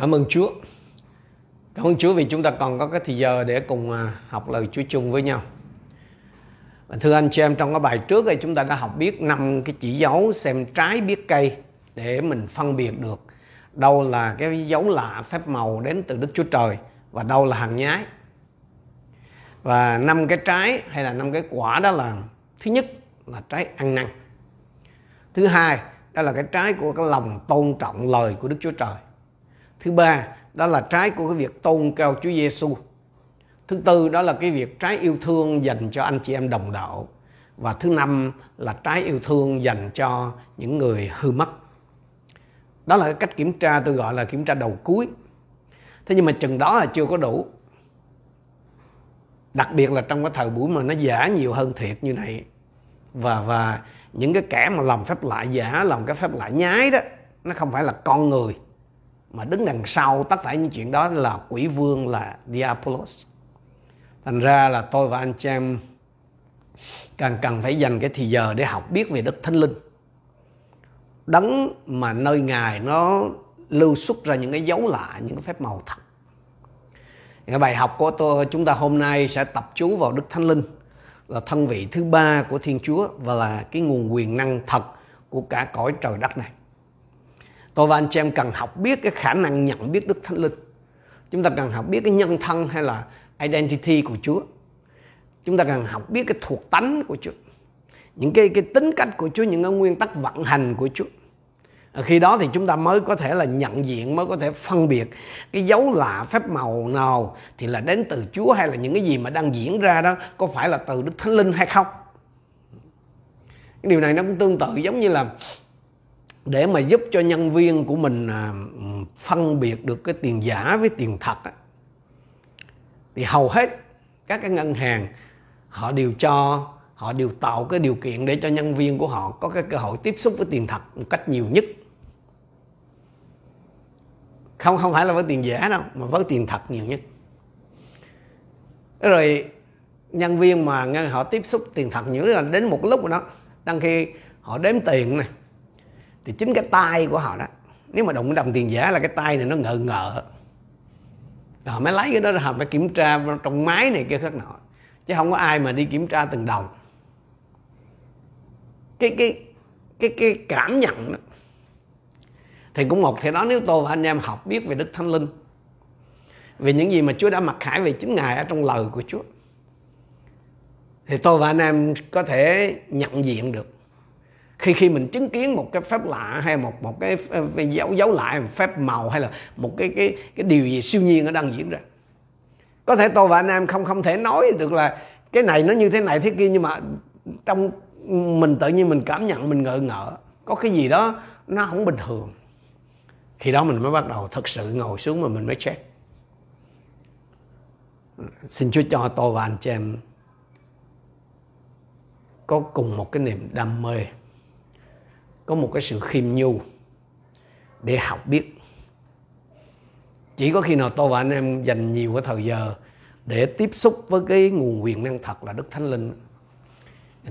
Cảm ơn Chúa. Cảm ơn Chúa vì chúng ta còn có cái thời giờ để cùng à, học lời Chúa chung với nhau. Thưa anh chị em, trong cái bài trước thì chúng ta đã học biết năm cái chỉ dấu xem trái biết cây để mình phân biệt được đâu là cái dấu lạ phép màu đến từ Đức Chúa Trời và đâu là hàng nhái. Và năm cái trái hay là năm cái quả đó là, thứ nhất là trái ăn năn. Thứ hai, đó là cái trái của cái lòng tôn trọng lời của Đức Chúa Trời thứ ba, đó là trái của cái việc tôn cao Chúa Giêsu thứ tư, đó là cái việc trái yêu thương dành cho anh chị em đồng đạo. Và thứ năm là trái yêu thương dành cho những người hư mất. Đó là cái cách kiểm tra tôi gọi là kiểm tra đầu cuối. Thế nhưng mà chừng đó là chưa có đủ. Đặc biệt là trong cái thời buổi mà nó giả nhiều hơn thiệt như này. Và và những cái kẻ mà làm phép lạ giả, làm cái phép lạ nhái đó, nó không phải là con người mà đứng đằng sau tất cả những chuyện đó là quỷ vương là Diabolos thành ra là tôi và anh chị em càng cần phải dành cái thì giờ để học biết về Đức Thánh Linh. Đấng mà nơi Ngài nó lưu xuất ra những cái dấu lạ, những cái phép màu thật. Cái bài học của tôi chúng ta hôm nay sẽ tập chú vào Đức Thánh Linh là thân vị thứ ba của Thiên Chúa và là cái nguồn quyền năng thật của cả cõi trời đất này tôi và anh chị em cần học biết cái khả năng nhận biết Đức Thánh Linh. Chúng ta cần học biết cái nhân thân hay là identity của Chúa. Chúng ta cần học biết cái thuộc tánh của Chúa. Những cái cái tính cách của Chúa, những cái nguyên tắc vận hành của Chúa. Khi đó thì chúng ta mới có thể là nhận diện, mới có thể phân biệt cái dấu lạ, phép màu nào thì là đến từ Chúa hay là những cái gì mà đang diễn ra đó, có phải là từ Đức Thánh Linh hay không? Cái điều này nó cũng tương tự giống như là để mà giúp cho nhân viên của mình à, phân biệt được cái tiền giả với tiền thật á, thì hầu hết các cái ngân hàng họ đều cho họ đều tạo cái điều kiện để cho nhân viên của họ có cái cơ hội tiếp xúc với tiền thật một cách nhiều nhất. Không không phải là với tiền giả đâu mà với tiền thật nhiều nhất. Rồi nhân viên mà họ tiếp xúc tiền thật nhiều là đến một lúc rồi đó đăng khi họ đếm tiền này thì chính cái tay của họ đó, nếu mà đụng đồng tiền giả là cái tay này nó ngợ ngợ họ mới lấy cái đó ra, họ mới kiểm tra trong máy này kia khác nọ. Chứ không có ai mà đi kiểm tra từng đồng cái cái cái cái cảm nhận đó. Thì cũng một thì đó, nếu tôi và anh em học biết về đức thánh linh, về những gì mà Chúa đã mặc khải về chính Ngài ở trong lời của Chúa, thì tôi và anh em có thể nhận diện được khi khi mình chứng kiến một cái phép lạ hay một một cái, dấu dấu lại phép màu hay là một cái cái cái điều gì siêu nhiên nó đang diễn ra. Có thể tôi và anh em không không thể nói được là cái này nó như thế này thế kia nhưng mà trong mình tự nhiên mình cảm nhận mình ngợ ngợ có cái gì đó nó không bình thường. Khi đó mình mới bắt đầu thật sự ngồi xuống mà mình mới check. Xin Chúa cho tôi và anh chị em có cùng một cái niềm đam mê có một cái sự khiêm nhu để học biết. Chỉ có khi nào tôi và anh em dành nhiều cái thời giờ để tiếp xúc với cái nguồn quyền năng thật là đức thánh linh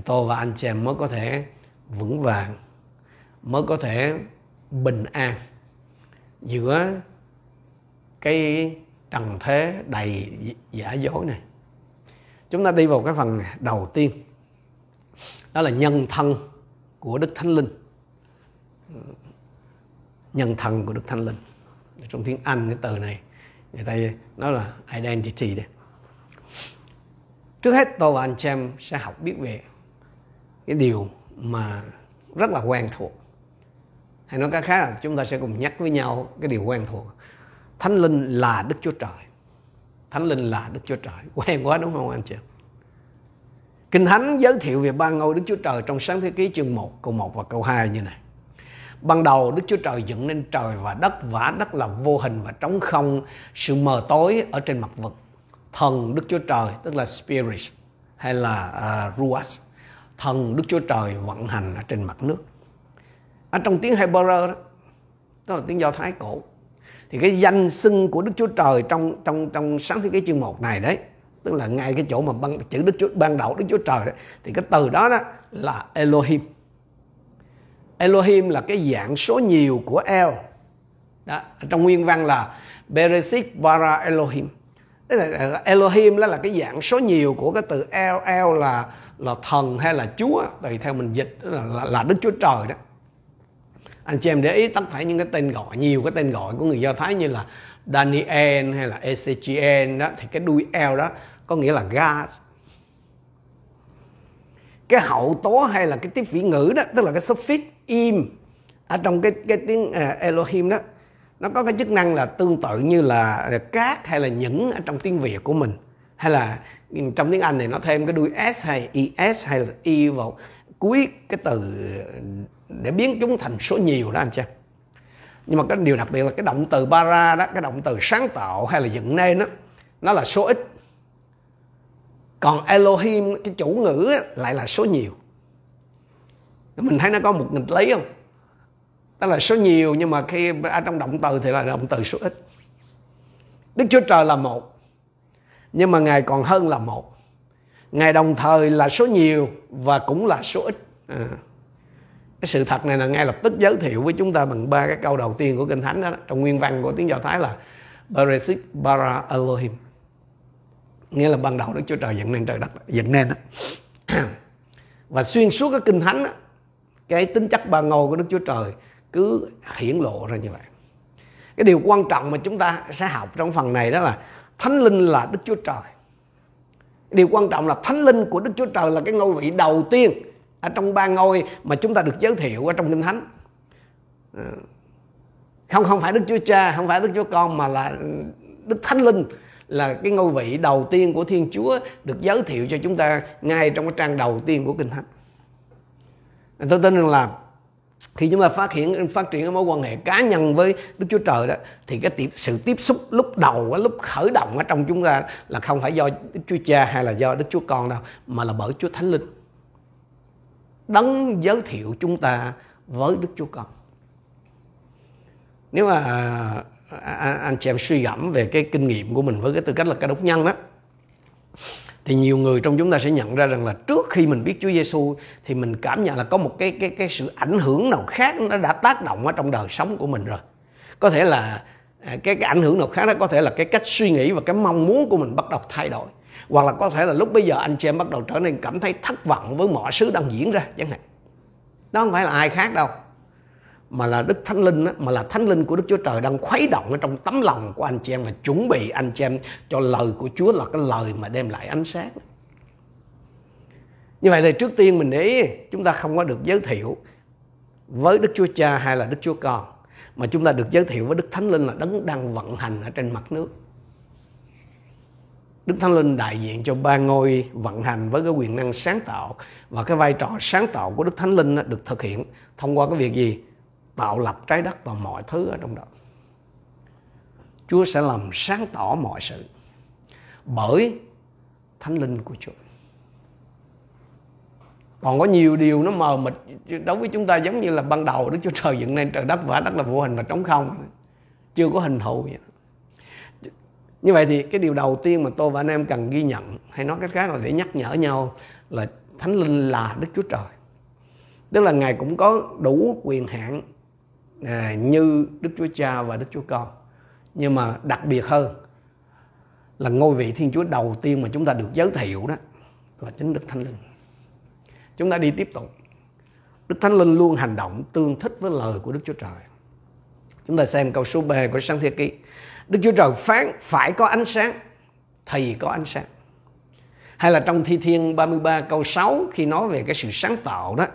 tôi và anh chị em mới có thể vững vàng, mới có thể bình an giữa cái trần thế đầy giả dối này. Chúng ta đi vào cái phần đầu tiên, đó là nhân thân của đức thánh linh nhân thân của Đức Thánh Linh. Trong tiếng Anh cái từ này người ta nói là identity đấy. Trước hết tôi và anh chị em sẽ học biết về cái điều mà rất là quen thuộc. Hay nói cách khác là chúng ta sẽ cùng nhắc với nhau cái điều quen thuộc. Thánh Linh là Đức Chúa Trời. Thánh Linh là Đức Chúa Trời. Quen quá đúng không anh chị em? Kinh Thánh giới thiệu về ba ngôi Đức Chúa Trời trong sáng thế ký chương 1, câu 1 và câu 2 như này. Ban đầu Đức Chúa Trời dựng nên trời và đất và đất là vô hình và trống không, sự mờ tối ở trên mặt vực. Thần Đức Chúa Trời tức là Spirit hay là uh, Ruach, thần Đức Chúa Trời vận hành ở trên mặt nước. Ở trong tiếng Hebrew đó, đó là tiếng Do Thái cổ. Thì cái danh xưng của Đức Chúa Trời trong trong trong sáng thế ký chương 1 này đấy, tức là ngay cái chỗ mà ban, chữ Đức Chúa ban đầu Đức Chúa Trời đấy, thì cái từ đó đó là Elohim Elohim là cái dạng số nhiều của El. Đó trong nguyên văn là Bereshit bara Elohim. Tức là Elohim đó là cái dạng số nhiều của cái từ El. El là là thần hay là Chúa tùy theo mình dịch là, là, là Đức Chúa Trời đó. Anh chị em để ý tất cả những cái tên gọi nhiều cái tên gọi của người Do Thái như là Daniel hay là Ezechiel đó thì cái đuôi L đó có nghĩa là God cái hậu tố hay là cái tiếp vị ngữ đó tức là cái suffix im. Ở trong cái cái tiếng uh, Elohim đó nó có cái chức năng là tương tự như là cát hay là những ở trong tiếng Việt của mình. Hay là trong tiếng Anh này nó thêm cái đuôi s hay es hay là y vào cuối cái từ để biến chúng thành số nhiều đó anh chị nhưng mà cái điều đặc biệt là cái động từ bara đó cái động từ sáng tạo hay là dựng nên đó nó là số ít. Còn Elohim cái chủ ngữ lại là số nhiều mình thấy nó có một nghịch lý không đó là số nhiều nhưng mà khi ở trong động từ thì là động từ số ít Đức Chúa Trời là một nhưng mà Ngài còn hơn là một Ngài đồng thời là số nhiều và cũng là số ít à. cái sự thật này là ngay lập tức giới thiệu với chúng ta bằng ba cái câu đầu tiên của kinh thánh đó trong nguyên văn của tiếng do thái là Bereshit bara Elohim nghĩa là ban đầu Đức Chúa Trời dựng nên trời đất dựng nên đó. và xuyên suốt cái kinh thánh đó, cái tính chất ba ngôi của Đức Chúa Trời cứ hiển lộ ra như vậy. Cái điều quan trọng mà chúng ta sẽ học trong phần này đó là thánh linh là Đức Chúa Trời. Điều quan trọng là thánh linh của Đức Chúa Trời là cái ngôi vị đầu tiên ở trong ba ngôi mà chúng ta được giới thiệu ở trong kinh thánh. Ờ, không không phải Đức Chúa Cha, không phải Đức Chúa Con, mà là Đức Thánh Linh là cái ngôi vị đầu tiên của Thiên Chúa được giới thiệu cho chúng ta ngay trong cái trang đầu tiên của Kinh Thánh. Tôi tin rằng là khi chúng ta phát hiện phát triển cái mối quan hệ cá nhân với Đức Chúa Trời đó thì cái tiếp, sự tiếp xúc lúc đầu lúc khởi động ở trong chúng ta là không phải do Đức Chúa Cha hay là do Đức Chúa Con đâu mà là bởi Chúa Thánh Linh. Đấng giới thiệu chúng ta với Đức Chúa Con. Nếu mà à, à, anh chị em suy gẫm về cái kinh nghiệm của mình với cái tư cách là ca đốc nhân đó thì nhiều người trong chúng ta sẽ nhận ra rằng là trước khi mình biết Chúa Giêsu thì mình cảm nhận là có một cái cái cái sự ảnh hưởng nào khác nó đã tác động ở trong đời sống của mình rồi. Có thể là à, cái cái ảnh hưởng nào khác đó có thể là cái cách suy nghĩ và cái mong muốn của mình bắt đầu thay đổi. Hoặc là có thể là lúc bây giờ anh chị em bắt đầu trở nên cảm thấy thất vọng với mọi thứ đang diễn ra chẳng hạn. Đó không phải là ai khác đâu mà là Đức Thánh Linh á, mà là Thánh Linh của Đức Chúa Trời đang khuấy động ở trong tấm lòng của anh chị em và chuẩn bị anh chị em cho lời của Chúa là cái lời mà đem lại ánh sáng. Như vậy thì trước tiên mình để chúng ta không có được giới thiệu với Đức Chúa Cha hay là Đức Chúa Con mà chúng ta được giới thiệu với Đức Thánh Linh là đấng đang vận hành ở trên mặt nước. Đức Thánh Linh đại diện cho ba ngôi vận hành với cái quyền năng sáng tạo và cái vai trò sáng tạo của Đức Thánh Linh được thực hiện thông qua cái việc gì? Tạo lập trái đất và mọi thứ ở trong đó. Chúa sẽ làm sáng tỏ mọi sự bởi thánh linh của Chúa. Còn có nhiều điều nó mờ mịt, đối với chúng ta giống như là ban đầu Đức Chúa Trời dựng nên trời đất và đất là vô hình và trống không, chưa có hình thù vậy. Như vậy thì cái điều đầu tiên mà tôi và anh em cần ghi nhận hay nói cách khác là để nhắc nhở nhau là thánh linh là Đức Chúa Trời. Tức là ngài cũng có đủ quyền hạn à, như Đức Chúa Cha và Đức Chúa Con. Nhưng mà đặc biệt hơn là ngôi vị Thiên Chúa đầu tiên mà chúng ta được giới thiệu đó là chính Đức Thánh Linh. Chúng ta đi tiếp tục. Đức Thánh Linh luôn hành động tương thích với lời của Đức Chúa Trời. Chúng ta xem câu số B của Sáng Thế Ký. Đức Chúa Trời phán phải có ánh sáng thì có ánh sáng. Hay là trong Thi Thiên 33 câu 6 khi nói về cái sự sáng tạo đó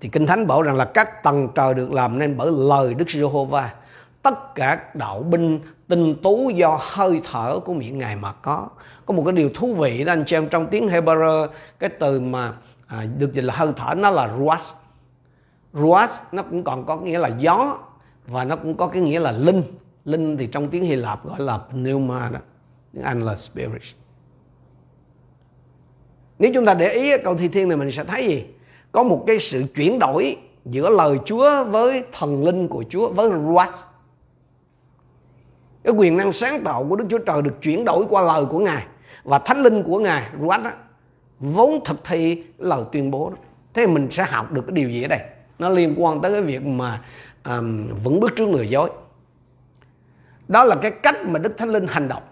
thì Kinh Thánh bảo rằng là các tầng trời được làm nên bởi lời Đức Giê-hô-va. Tất cả đạo binh tinh tú do hơi thở của miệng Ngài mà có. Có một cái điều thú vị đó anh chị em trong tiếng Hebrew cái từ mà à, được dịch là hơi thở nó là ruas. Ruas nó cũng còn có nghĩa là gió và nó cũng có cái nghĩa là linh. Linh thì trong tiếng Hy Lạp gọi là pneuma đó. Tiếng Anh là spirit. Nếu chúng ta để ý câu thi thiên này mình sẽ thấy gì? Có một cái sự chuyển đổi giữa lời Chúa với thần linh của Chúa với Ruach. Cái quyền năng sáng tạo của Đức Chúa Trời được chuyển đổi qua lời của Ngài và thánh linh của Ngài Ruach đó, vốn thực thi lời tuyên bố đó. Thế mình sẽ học được cái điều gì ở đây? Nó liên quan tới cái việc mà um, vững bước trước lừa dối. đó là cái cách mà đức thánh linh hành động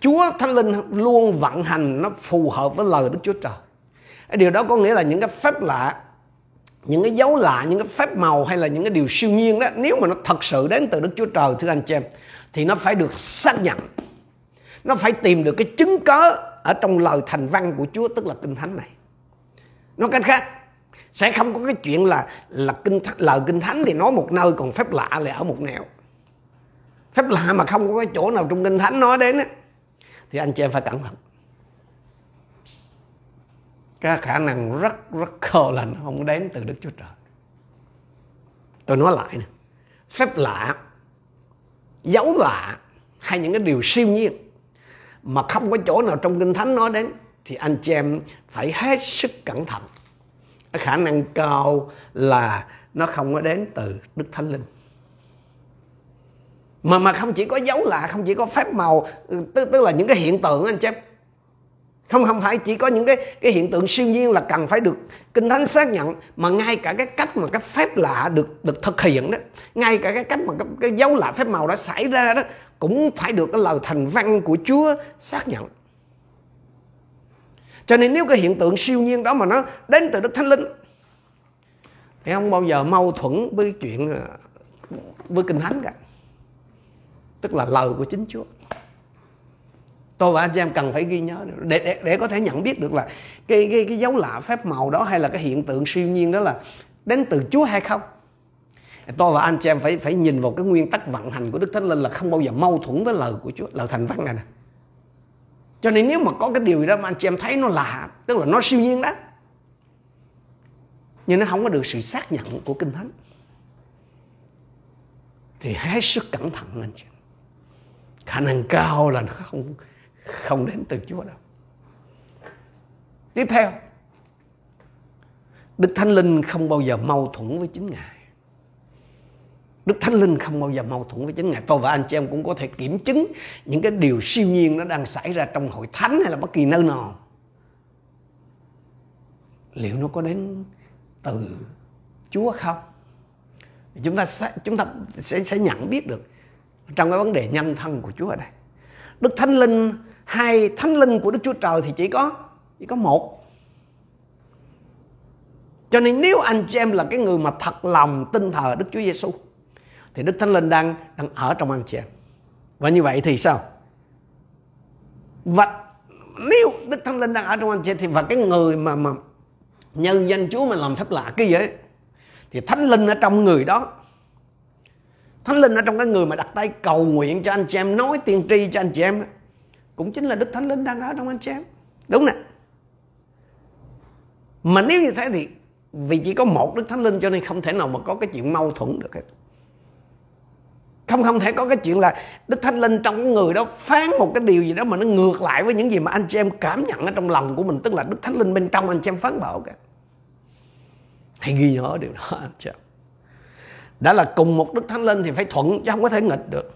chúa thánh linh luôn vận hành nó phù hợp với lời đức chúa trời điều đó có nghĩa là những cái phép lạ những cái dấu lạ những cái phép màu hay là những cái điều siêu nhiên đó nếu mà nó thật sự đến từ đức chúa trời thưa anh chị em thì nó phải được xác nhận. Nó phải tìm được cái chứng cớ ở trong lời thành văn của chúa tức là kinh thánh này. Nói cách khác sẽ không có cái chuyện là là kinh lời kinh thánh thì nói một nơi còn phép lạ lại ở một nẻo. Phép lạ mà không có cái chỗ nào trong kinh thánh nói đến á, thì anh chị em phải cẩn thận cái khả năng rất rất khờ là nó không đến từ Đức Chúa Trời. Tôi nói lại nè, phép lạ, dấu lạ hay những cái điều siêu nhiên mà không có chỗ nào trong Kinh Thánh nói đến thì anh chị em phải hết sức cẩn thận. Cái khả năng cao là nó không có đến từ Đức Thánh Linh. Mà mà không chỉ có dấu lạ, không chỉ có phép màu, ừ, tức, tức là những cái hiện tượng anh chị em không không phải chỉ có những cái cái hiện tượng siêu nhiên là cần phải được kinh thánh xác nhận mà ngay cả cái cách mà cái phép lạ được được thực hiện đó ngay cả cái cách mà cái, cái dấu lạ phép màu đã xảy ra đó cũng phải được cái lời thành văn của Chúa xác nhận. Cho nên nếu cái hiện tượng siêu nhiên đó mà nó đến từ Đức Thánh Linh thì không bao giờ mâu thuẫn với chuyện à, với kinh thánh cả. Tức là lời của chính Chúa tôi và anh chị em cần phải ghi nhớ để, để để có thể nhận biết được là cái cái cái dấu lạ phép màu đó hay là cái hiện tượng siêu nhiên đó là đến từ Chúa hay không? Tôi và anh chị em phải phải nhìn vào cái nguyên tắc vận hành của Đức Thánh Linh là không bao giờ mâu thuẫn với lời của Chúa lời thành văn này nè. Cho nên nếu mà có cái điều gì đó mà anh chị em thấy nó lạ tức là nó siêu nhiên đó nhưng nó không có được sự xác nhận của kinh thánh thì hết sức cẩn thận anh chị khả năng cao là nó không không đến từ Chúa đâu. Tiếp theo Đức Thánh Linh không bao giờ mâu thuẫn với chính Ngài. Đức Thánh Linh không bao giờ mâu thuẫn với chính Ngài. Tôi và anh chị em cũng có thể kiểm chứng Những cái điều siêu nhiên nó đang xảy ra Trong hội thánh hay là bất kỳ nơi nào. Liệu nó có đến từ Chúa không? Chúng ta sẽ, chúng ta sẽ, sẽ nhận biết được Trong cái vấn đề nhân thân của Chúa ở đây. Đức Thánh Linh hai thánh linh của Đức Chúa Trời thì chỉ có chỉ có một. Cho nên nếu anh chị em là cái người mà thật lòng tin thờ Đức Chúa Giêsu thì Đức Thánh Linh đang đang ở trong anh chị em. Và như vậy thì sao? Và nếu Đức Thánh Linh đang ở trong anh chị em, thì và cái người mà mà nhân danh Chúa mà làm phép lạ cái gì ấy, thì Thánh Linh ở trong người đó Thánh Linh ở trong cái người mà đặt tay cầu nguyện cho anh chị em, nói tiên tri cho anh chị em cũng chính là Đức Thánh Linh đang ở trong anh chị em. Đúng nè. Mà nếu như thế thì vì chỉ có một Đức Thánh Linh cho nên không thể nào mà có cái chuyện mâu thuẫn được hết. Không không thể có cái chuyện là Đức Thánh Linh trong người đó phán một cái điều gì đó mà nó ngược lại với những gì mà anh chị em cảm nhận ở trong lòng của mình, tức là Đức Thánh Linh bên trong anh chị em phán bảo cả. Hãy ghi nhớ điều đó, anh chị em. Đã là cùng một Đức Thánh Linh thì phải thuận chứ không có thể nghịch được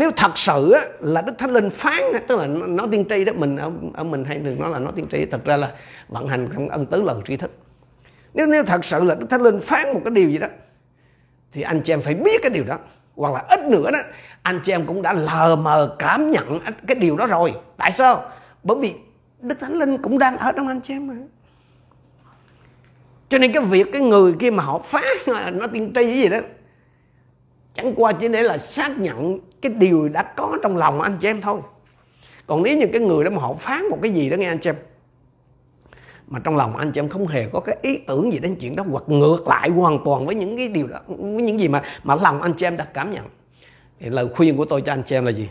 nếu thật sự á, là đức thánh linh phán tức là nói tiên tri đó mình ở, ở mình hay được nói là nói tiên tri thật ra là vận hành trong ân tứ lần tri thức. Nếu nếu thật sự là đức thánh linh phán một cái điều gì đó thì anh chị em phải biết cái điều đó. Hoặc là ít nữa đó anh chị em cũng đã lờ mờ cảm nhận cái điều đó rồi. Tại sao? Bởi vì đức thánh linh cũng đang ở trong anh chị em mà. Cho nên cái việc cái người kia mà họ phá à, nó tiên tri gì đó chẳng qua chỉ để là xác nhận cái điều đã có trong lòng anh chị em thôi. Còn nếu như cái người đó mà họ phán một cái gì đó nghe anh chị em, mà trong lòng anh chị em không hề có cái ý tưởng gì đến chuyện đó, hoặc ngược lại hoàn toàn với những cái điều đó, với những gì mà mà lòng anh chị em đã cảm nhận. Thì lời khuyên của tôi cho anh chị em là gì?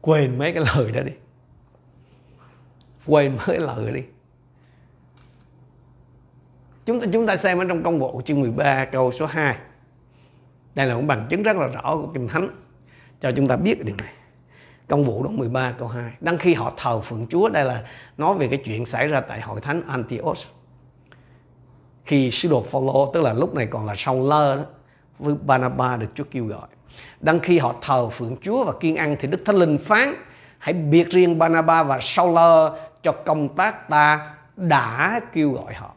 Quên mấy cái lời đó đi. Quên mấy cái lời đó đi. Chúng ta chúng ta xem ở trong công vụ chương 13 câu số 2 đây là một bằng chứng rất là rõ của Kinh Thánh cho chúng ta biết điều này. Công vụ đoạn 13 câu 2. Đăng khi họ thờ phượng Chúa, đây là nói về cái chuyện xảy ra tại hội thánh Antioch. Khi sứ đồ Phaolô tức là lúc này còn là sau lơ đó, với Barnabas được Chúa kêu gọi. Đăng khi họ thờ phượng Chúa và kiên ăn thì Đức Thánh Linh phán hãy biệt riêng Barnabas và Saul cho công tác ta đã kêu gọi họ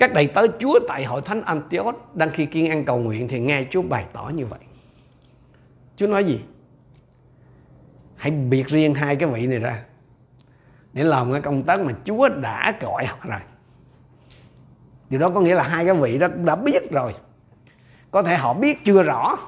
các đầy tớ Chúa tại hội thánh Antioch đang khi kiên ăn cầu nguyện thì nghe Chúa bày tỏ như vậy. Chúa nói gì? Hãy biệt riêng hai cái vị này ra để làm cái công tác mà Chúa đã gọi họ rồi. Điều đó có nghĩa là hai cái vị đó đã biết rồi. Có thể họ biết chưa rõ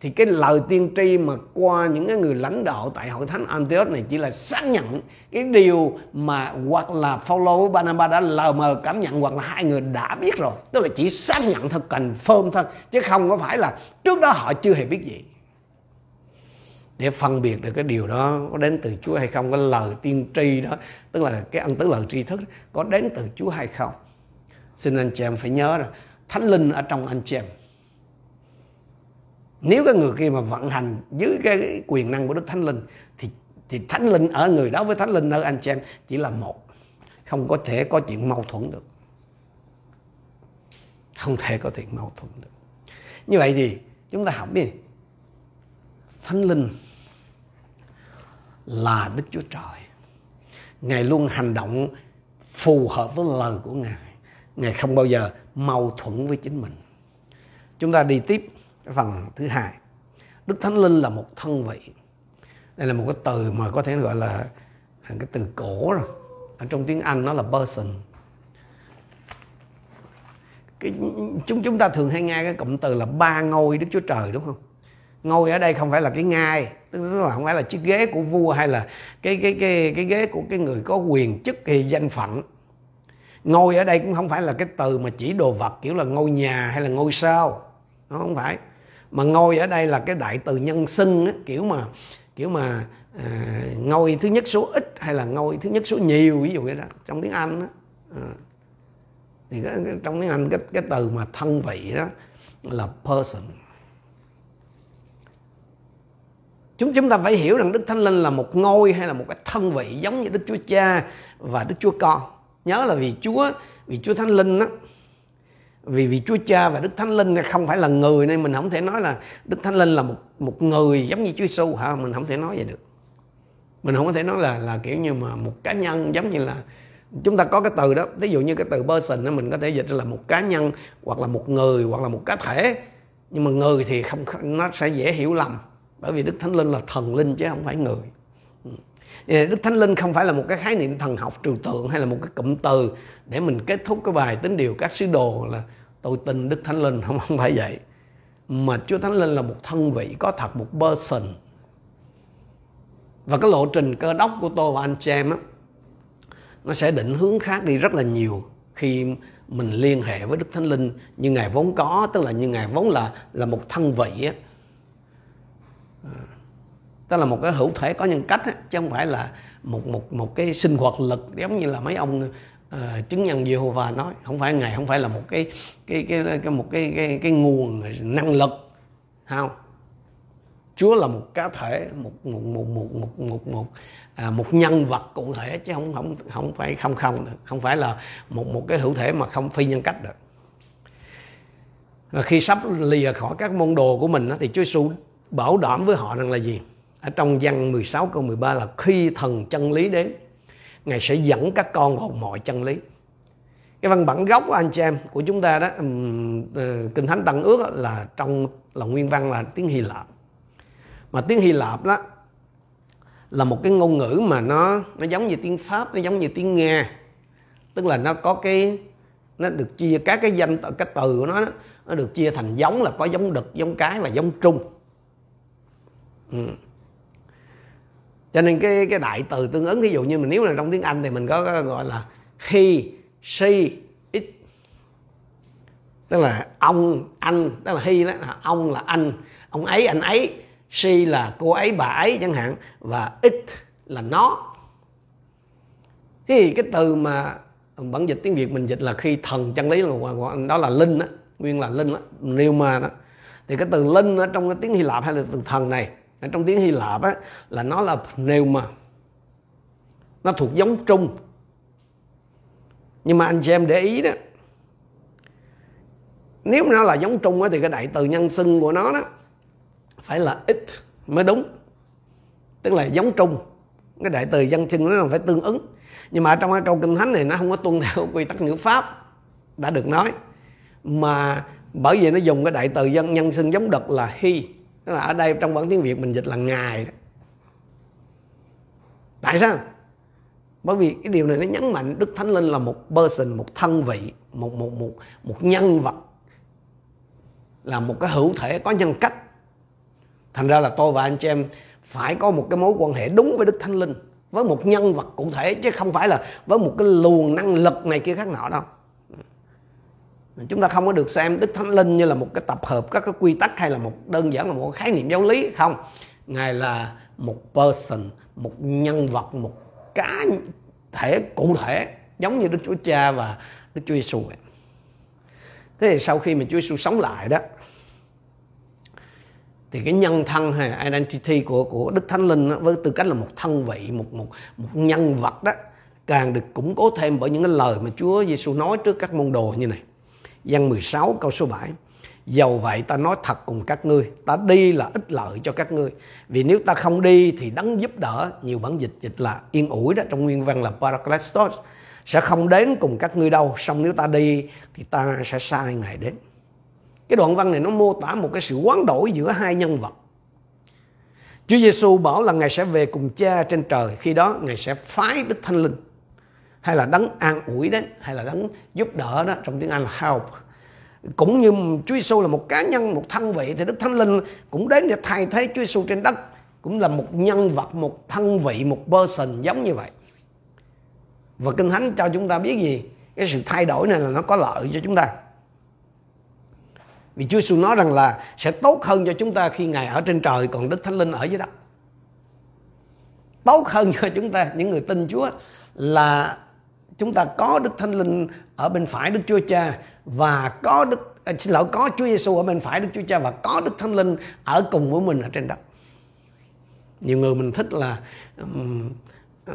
thì cái lời tiên tri mà qua những cái người lãnh đạo tại hội thánh Antioch này chỉ là xác nhận cái điều mà hoặc là Phaolô với Barnabas đã lờ mờ cảm nhận hoặc là hai người đã biết rồi. Tức là chỉ xác nhận thật cần phơm thôi, chứ không có phải là trước đó họ chưa hề biết gì. Để phân biệt được cái điều đó có đến từ Chúa hay không, cái lời tiên tri đó, tức là cái ân tứ lời tri thức, có đến từ Chúa hay không. Xin anh chị em phải nhớ là thánh linh ở trong anh chị em nếu cái người kia mà vận hành dưới cái quyền năng của đức thánh linh, thì thì thánh linh ở người đó với thánh linh ở anh chị em chỉ là một. Không có thể có chuyện mâu thuẫn được. Không thể có chuyện mâu thuẫn được. Như vậy thì chúng ta học đi. Thánh linh là đức chúa trời. Ngài luôn hành động phù hợp với lời của ngài. Ngài không bao giờ mâu thuẫn với chính mình. Chúng ta đi tiếp phần thứ hai. Đức thánh linh là một thân vị. Đây là một cái từ mà có thể gọi là à, cái từ cổ rồi. Ở trong tiếng anh nó là person. Cái, chúng chúng ta thường hay nghe cái cụm từ là ba ngôi đức chúa trời đúng không? Ngôi ở đây không phải là cái ngai tức là không phải là chiếc ghế của vua hay là cái cái cái cái ghế của cái người có quyền chức hay danh phận. Ngôi ở đây cũng không phải là cái từ mà chỉ đồ vật kiểu là ngôi nhà hay là ngôi sao. Nó không phải mà ngôi ở đây là cái đại từ nhân xưng á, kiểu mà kiểu mà à, ngôi thứ nhất số ít hay là ngôi thứ nhất số nhiều ví dụ vậy đó trong tiếng anh đó. À. Ờ. thì cái, cái, trong tiếng anh cái cái từ mà thân vị đó là person chúng chúng ta phải hiểu rằng đức thánh linh là một ngôi hay là một cái thân vị giống như đức chúa cha và đức chúa con nhớ là vì chúa vì chúa thánh linh đó vì vì Chúa Cha và Đức Thánh Linh không phải là người nên mình không thể nói là Đức Thánh Linh là một một người giống như Chúa Giêsu hả? Mình không thể nói vậy được. Mình không có thể nói là là kiểu như mà một cá nhân giống như là chúng ta có cái từ đó. Ví dụ như cái từ person đó, mình có thể dịch là một cá nhân hoặc là một người hoặc là một cá thể. Nhưng mà người thì không, nó sẽ dễ hiểu lầm, bởi vì Đức Thánh Linh là thần linh chứ không phải người. Ừ. Đức Thánh Linh không phải là một cái khái niệm thần học trừu tượng hay là một cái cụm từ để mình kết thúc cái bài tính điều các sứ đồ là tôi tin Đức Thánh Linh không không phải vậy. Mà Chúa Thánh Linh là một thân vị có thật một person. Và cái lộ trình cơ đốc của tôi và anh chị em á nó sẽ định hướng khác đi rất là nhiều khi mình liên hệ với Đức Thánh Linh như ngài vốn có tức là như ngài vốn là là một thân vị á. À, tức là một cái hữu thể có nhân cách á, chứ không phải là một một một cái sinh hoạt lực giống như là mấy ông uh, chứng nhân Jehovah nói không phải ngài không phải là một cái cái cái, cái một cái, cái cái nguồn năng lực không? Chúa là một cá thể một một một một một một một, à, một nhân vật cụ thể chứ không không không phải không không được không phải là một một cái hữu thể mà không phi nhân cách được. Và khi sắp lìa khỏi các môn đồ của mình thì Chúa Giêsu bảo đảm với họ rằng là gì? Ở trong văn 16 câu 13 là khi thần chân lý đến Ngài sẽ dẫn các con vào mọi chân lý. Cái văn bản gốc của anh chị em của chúng ta đó uh, kinh thánh tăng ước là trong là nguyên văn là tiếng Hy Lạp. Mà tiếng Hy Lạp đó là một cái ngôn ngữ mà nó nó giống như tiếng Pháp nó giống như tiếng Nga. Tức là nó có cái nó được chia các cái danh cái từ của nó nó được chia thành giống là có giống đực giống cái và giống trung. Ừ cho nên cái cái đại từ tương ứng ví dụ như mình nếu là trong tiếng Anh thì mình có, gọi là he, she, it. Tức là ông anh tức là he đó là ông là anh. Ông ấy anh ấy she là cô ấy bà ấy chẳng hạn và it là nó. Thì cái từ mà bản dịch tiếng việt mình dịch là khi thần chân lý là đó là linh đó nguyên là linh đó pneuma đó. Thì cái từ linh ở trong cái tiếng hy lạp hay là từ thần này ở trong tiếng Hy Lạp á, là nó là pneuma. Nó thuộc giống trung. Nhưng mà anh chị em để ý đó nếu nó là giống trung á, thì cái đại từ nhân xưng của nó đó phải là ít mới đúng. Tức là giống trung. Cái đại từ dân xưng nó phải tương ứng. Nhưng mà trong cái câu kinh thánh này nó không có tuân theo quy tắc ngữ pháp đã được nói. Mà bởi vì nó dùng cái đại từ dân nhân xưng giống đực là hy tức là ở đây trong bản tiếng việt mình dịch là ngài tại sao? Bởi vì cái điều này nó nhấn mạnh đức thánh linh là một person, một thân vị, một một một một nhân vật. Là một cái hữu thể, có nhân cách. Thành ra là tôi và anh chị em phải có một cái mối quan hệ đúng với đức thánh linh, với một nhân vật cụ thể, chứ không phải là với một cái luồng năng lực này kia khác nọ đâu chúng ta không có được xem đức thánh linh như là một cái tập hợp các cái quy tắc hay là một đơn giản là một khái niệm giáo lý không ngài là một person một nhân vật một cá thể cụ thể giống như đức chúa cha và đức chúa giêsu thế thì sau khi mà chúa giêsu sống lại đó thì cái nhân thân hay identity của của đức thánh linh đó, với tư cách là một thân vị một một một nhân vật đó càng được củng cố thêm bởi những cái lời mà Chúa Giêsu nói trước các môn đồ như này. Văn 16 câu số 7 Dầu vậy ta nói thật cùng các ngươi, Ta đi là ích lợi cho các ngươi. Vì nếu ta không đi thì đấng giúp đỡ, Nhiều bản dịch dịch là yên ủi đó, Trong nguyên văn là paracletos Sẽ không đến cùng các ngươi đâu Xong nếu ta đi thì ta sẽ sai Ngài đến. Cái đoạn văn này nó mô tả một cái sự quán đổi giữa hai nhân vật. Chúa Giêsu bảo là Ngài sẽ về cùng cha trên trời, Khi đó Ngài sẽ phái Đức Thánh Linh. Hay là đấng an ủi đấy, Hay là đấng giúp đỡ đó Trong tiếng Anh là help cũng như Chúa Giêsu là một cá nhân, một thân vị thì Đức Thánh Linh cũng đến để thay thế Chúa Giêsu trên đất cũng là một nhân vật, một thân vị, một person giống như vậy. Và Kinh Thánh cho chúng ta biết gì? Cái sự thay đổi này là nó có lợi cho chúng ta. Vì Chúa Giêsu nói rằng là sẽ tốt hơn cho chúng ta khi Ngài ở trên trời còn Đức Thánh Linh ở dưới đất. Tốt hơn cho chúng ta những người tin Chúa là chúng ta có Đức Thánh Linh ở bên phải Đức Chúa Cha và có Đức à, xin lỗi có Chúa Giêsu ở bên phải Đức Chúa Cha và có Đức Thánh Linh ở cùng với mình ở trên đất. Nhiều người mình thích là um,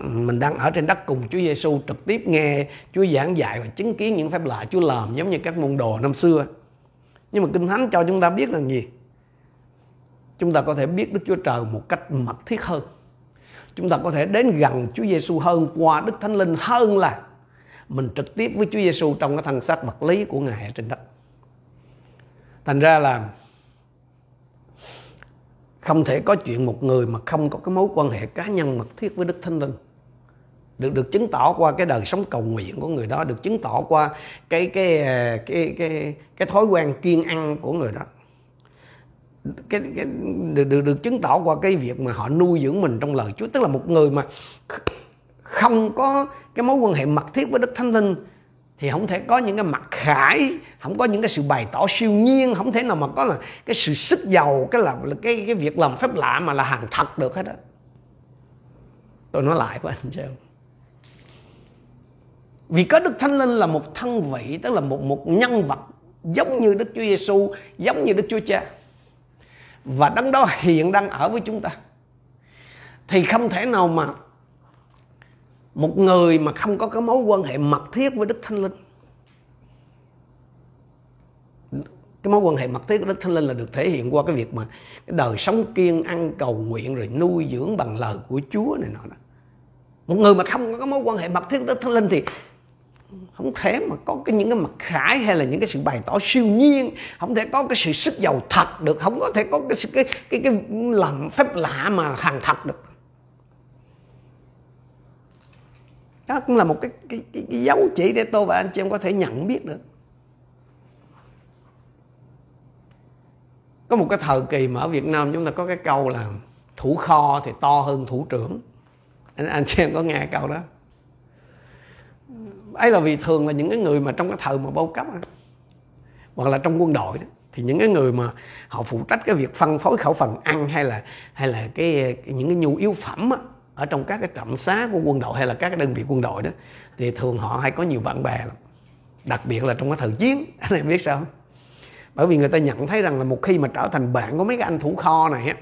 mình đang ở trên đất cùng Chúa Giêsu trực tiếp nghe Chúa giảng dạy và chứng kiến những phép lạ Chúa làm giống như các môn đồ năm xưa. Nhưng mà Kinh Thánh cho chúng ta biết là gì? Chúng ta có thể biết Đức Chúa Trời một cách mật thiết hơn. Chúng ta có thể đến gần Chúa Giêsu hơn qua Đức Thánh Linh hơn là mình trực tiếp với Chúa Giêsu trong cái thân xác vật lý của Ngài ở trên đất. Thành ra là không thể có chuyện một người mà không có cái mối quan hệ cá nhân mật thiết với Đức Thánh Linh. Được được chứng tỏ qua cái đời sống cầu nguyện của người đó được chứng tỏ qua cái cái cái cái cái thói quen kiên ăn của người đó. Cái, cái được, được được chứng tỏ qua cái việc mà họ nuôi dưỡng mình trong lời Chúa. Tức là một người mà không có cái mối quan hệ mật thiết với Đức Thánh Linh thì không thể có những cái mặt khải, không có những cái sự bày tỏ siêu nhiên, không thể nào mà có là cái sự sức giàu cái là cái cái việc làm phép lạ mà là hàng thật được hết á. Tôi nói lại với anh chị vì có Đức Thánh Linh là một thân vị, tức là một một nhân vật giống như Đức Chúa Giêsu giống như Đức Chúa Cha. Và đấng đó hiện đang ở với chúng ta. Thì không thể nào mà một người mà không có cái mối quan hệ mật thiết với Đức Thánh Linh cái mối quan hệ mật thiết với Đức Thánh Linh là được thể hiện qua cái việc mà cái đời sống kiên ăn cầu nguyện rồi nuôi dưỡng bằng lời của Chúa này nọ đó. Một người mà không có cái mối quan hệ mật thiết với Đức Thánh Linh thì không thể mà có cái những cái mặt khải hay là những cái sự bày tỏ siêu nhiên không thể có cái sự sức giàu thật được không có thể có cái cái cái, cái làm phép lạ mà hàng thật được đó cũng là một cái, cái, cái, cái dấu chỉ để tôi và anh chị em có thể nhận biết được. Có một cái thời kỳ mà ở Việt Nam chúng ta có cái câu là thủ kho thì to hơn thủ trưởng. Anh, anh chị em có nghe câu đó? Ấy là vì thường là những cái người mà trong cái thời mà bao cấp hoặc là trong quân đội đó, thì những cái người mà họ phụ trách cái việc phân phối khẩu phần ăn hay là hay là cái, cái những cái nhu yếu phẩm á, ở trong các cái trạm xá của quân đội hay là các cái đơn vị quân đội đó, thì thường họ hay có nhiều bạn bè lắm. Đặc biệt là trong cái thời chiến, anh em biết sao không? bởi vì người ta nhận thấy rằng là một khi mà trở thành bạn của mấy cái anh thủ kho này á,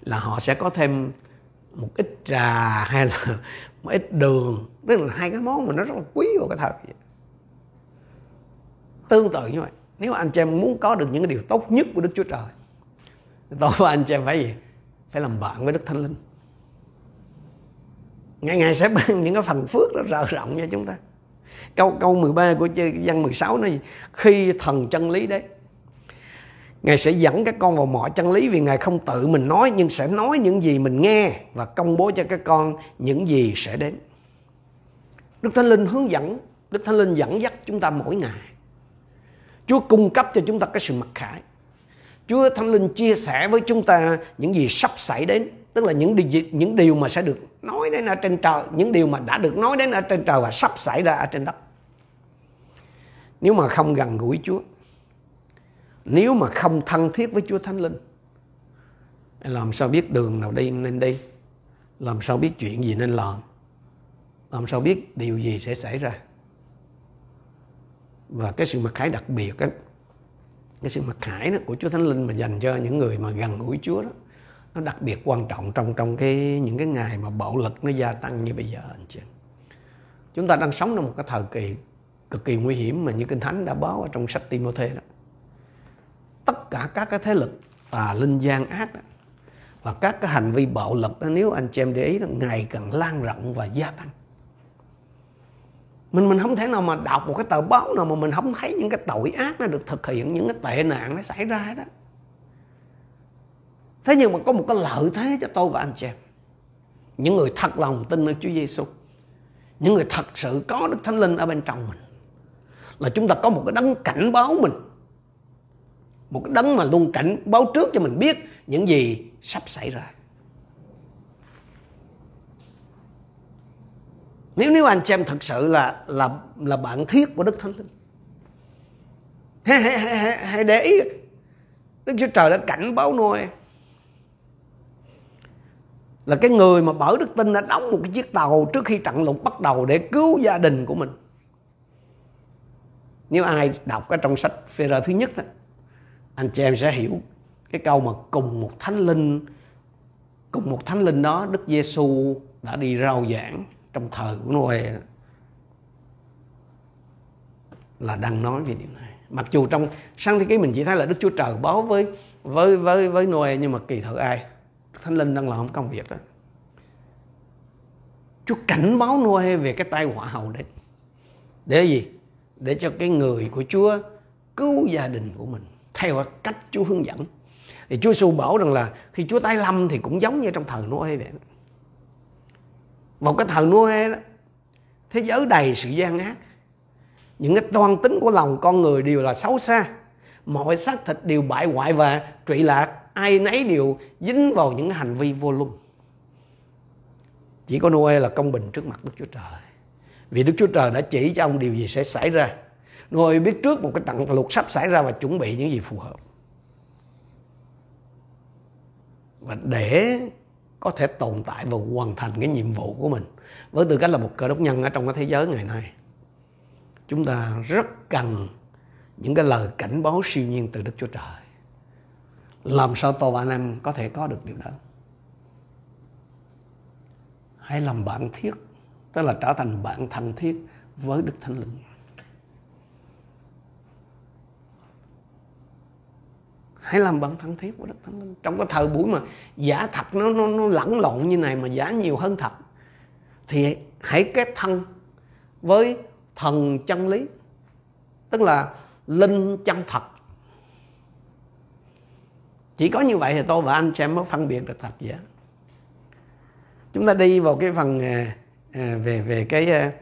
là họ sẽ có thêm một ít trà hay là một ít đường. Tức là hai cái món mà nó rất là quý vào cái thời tương tự như vậy. Nếu anh chị em muốn có được những cái điều tốt nhất của Đức Chúa Trời tôi và anh chị em phải gì? Phải làm bạn với Đức Thánh Linh. Ngài, Ngài sẽ ban những cái phần phước đó rờ rộng cho chúng ta câu câu 13 của văn 16 gì khi thần chân lý đấy Ngài sẽ dẫn các con vào mọi chân lý vì Ngài không tự mình nói nhưng sẽ nói những gì mình nghe và công bố cho các con những gì sẽ đến. Đức Thánh Linh hướng dẫn, Đức Thánh Linh dẫn dắt chúng ta mỗi ngày. Chúa cung cấp cho chúng ta cái sự mặc khải. Chúa Thánh Linh chia sẻ với chúng ta những gì sắp xảy đến, tức là những điều những điều mà sẽ được nói đến ở trên trời, những điều mà đã được nói đến ở trên trời và sắp xảy ra ở trên đất. Nếu mà không gần gũi Chúa, nếu mà không thân thiết với Chúa Thánh Linh, làm sao biết đường nào đi nên đi, làm sao biết chuyện gì nên làm, làm sao biết điều gì sẽ xảy ra. Và cái sự mặc khải đặc biệt cái cái sự mặc khải đó của Chúa Thánh Linh mà dành cho những người mà gần gũi Chúa đó nó đặc biệt quan trọng trong trong cái những cái ngày mà bạo lực nó gia tăng như bây giờ anh chị. Chúng ta đang sống trong một cái thời kỳ cực kỳ nguy hiểm mà như kinh thánh đã báo ở trong sách Timôthê đó. Tất cả các cái thế lực à, linh gian ác đó, và các cái hành vi bạo lực đó, nếu anh chị em để ý nó ngày càng lan rộng và gia tăng. Mình mình không thể nào mà đọc một cái tờ báo nào mà mình không thấy những cái tội ác nó được thực hiện những cái tệ nạn nó xảy ra đó thế nhưng mà có một cái lợi thế cho tôi và anh chị em. Những người thật lòng tin ở Chúa Giêsu những người thật sự có Đức Thánh Linh ở bên trong mình. Là chúng ta có một cái đấng cảnh báo mình. Một cái đấng mà luôn cảnh báo trước cho mình biết những gì sắp xảy ra. Nếu nếu anh chị em thật sự là là là bạn thiết của Đức Thánh Linh. Hãy, hãy, hãy, hãy để ý. Đức Chúa Trời đã cảnh báo Noe là cái người mà bởi đức tin đã đóng một cái chiếc tàu trước khi trận lụt bắt đầu để cứu gia đình của mình. Nếu ai đọc cái trong sách phê thứ nhất đó, anh chị em sẽ hiểu cái câu mà cùng một thánh linh cùng một thánh linh đó Đức Giêsu đã đi rao giảng trong thời của Noe là đang nói về điều này. Mặc dù trong sáng thế ký mình chỉ thấy là Đức Chúa Trời báo với với với với Noe nhưng mà kỳ thực ai? Thánh Linh đang làm công việc đó Chúa cảnh báo Noe về cái tai họa hầu đấy. Để gì? Để cho cái người của Chúa cứu gia đình của mình theo cách Chúa hướng dẫn. Thì Chúa Giêsu bảo rằng là khi Chúa tái lâm thì cũng giống như trong thời Noe vậy. Vào cái thời Noe đó, thế giới đầy sự gian ác. Những cái toan tính của lòng con người đều là xấu xa. Mọi xác thịt đều bại hoại và trụy lạc ai nấy đều dính vào những hành vi vô lung. Chỉ có Noe là công bình trước mặt Đức Chúa Trời. Vì Đức Chúa Trời đã chỉ cho ông điều gì sẽ xảy ra. Noe biết trước một cái trận lụt sắp xảy ra và chuẩn bị những gì phù hợp. Và để có thể tồn tại và hoàn thành cái nhiệm vụ của mình, với tư cách là một cơ đốc nhân ở trong cái thế giới ngày nay, chúng ta rất cần những cái lời cảnh báo siêu nhiên từ Đức Chúa Trời làm sao tôi và anh em có thể có được điều đó? Hãy làm bạn thiết tức là trở thành bạn thân thiết với Đức Thánh Linh. Hãy làm bạn thân thiết với Đức Thánh Linh. Trong cái thời buổi mà giả thật nó nó, nó lẫn lộn như này mà giả nhiều hơn thật thì hãy kết thân với thần chân lý tức là linh chân thật chỉ có như vậy thì tôi và anh sẽ mới phân biệt được thật giả chúng ta đi vào cái phần à, à, về về cái à,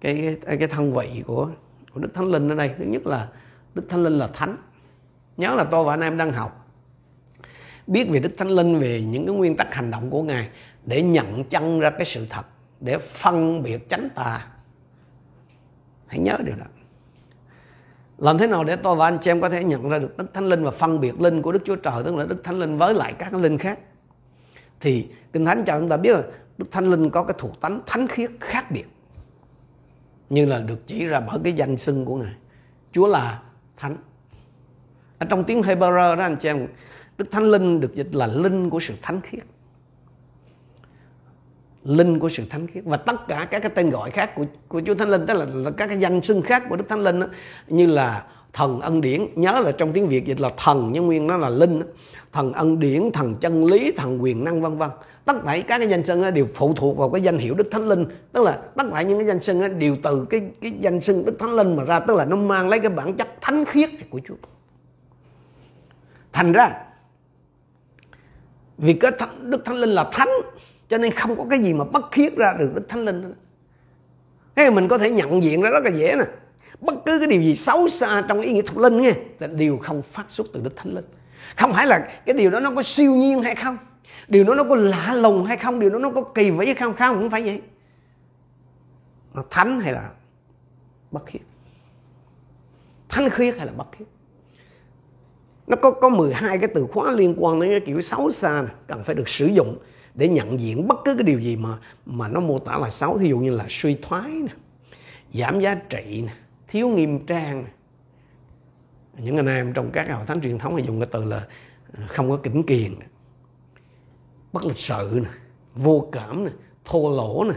cái cái, cái thân vị của của đức thánh linh ở đây. Thứ nhất là đức thánh linh là thánh. Nhớ là tôi và anh em đang học. Biết về đức thánh linh về những cái nguyên tắc hành động của ngài để nhận chân ra cái sự thật để phân biệt chánh tà. Hãy nhớ điều đó làm thế nào để tôi và anh chị em có thể nhận ra được đức thánh linh và phân biệt linh của đức chúa trời, tức là đức thánh linh với lại các linh khác? Thì kinh thánh cho chúng ta biết là đức thánh linh có cái thuộc tánh thánh khiết khác biệt, như là được chỉ ra bởi cái danh xưng của ngài. Chúa là thánh. Ở trong tiếng Hebrew đó, anh chị em, đức thánh linh được dịch là linh của sự thánh khiết linh của sự thánh khiết. Và tất cả các cái tên gọi khác của của Chúa Thánh Linh tức là, là các cái danh xưng khác của Đức Thánh Linh đó, như là thần ân điển. Nhớ là trong tiếng Việt dịch là thần nhưng nguyên nó là linh đó. thần ân điển thần chân lý thần quyền năng vân vân. Tất cả các cái danh xưng đều phụ thuộc vào cái danh hiệu đức thánh linh. Tức là tất cả những cái danh xưng đều từ cái cái danh xưng đức thánh linh mà ra. Tức là nó mang lấy cái bản chất thánh khiết của chúa. Thành ra vì cái thánh, đức thánh linh là thánh cho nên không có cái gì mà bất khiết ra được đức thánh linh thế mình có thể nhận diện ra rất là dễ nè. Bất cứ cái điều gì xấu xa trong ý nghĩa thuộc linh nghe là đều không phát xuất từ đức thánh linh. Không phải là cái điều đó nó có siêu nhiên hay không? Điều đó nó có lạ lùng hay không? Điều đó nó có kỳ vĩ hay không? Không cũng phải vậy. Nó thánh hay là bất khiết thánh khiết hay là bất khiết nó có có 12 cái từ khóa liên quan đến cái kiểu xấu xa này, cần phải được sử dụng để nhận diện bất cứ cái điều gì mà mà nó mô tả là xấu. Thí dụ như là suy thoái nè, giảm giá trị nè, thiếu nghiêm trang nè. Những anh em trong các hội thánh truyền thống hay dùng cái từ là ờ, không có kính kiền bất lịch sự nè, vô cảm nè, thô lỗ nè,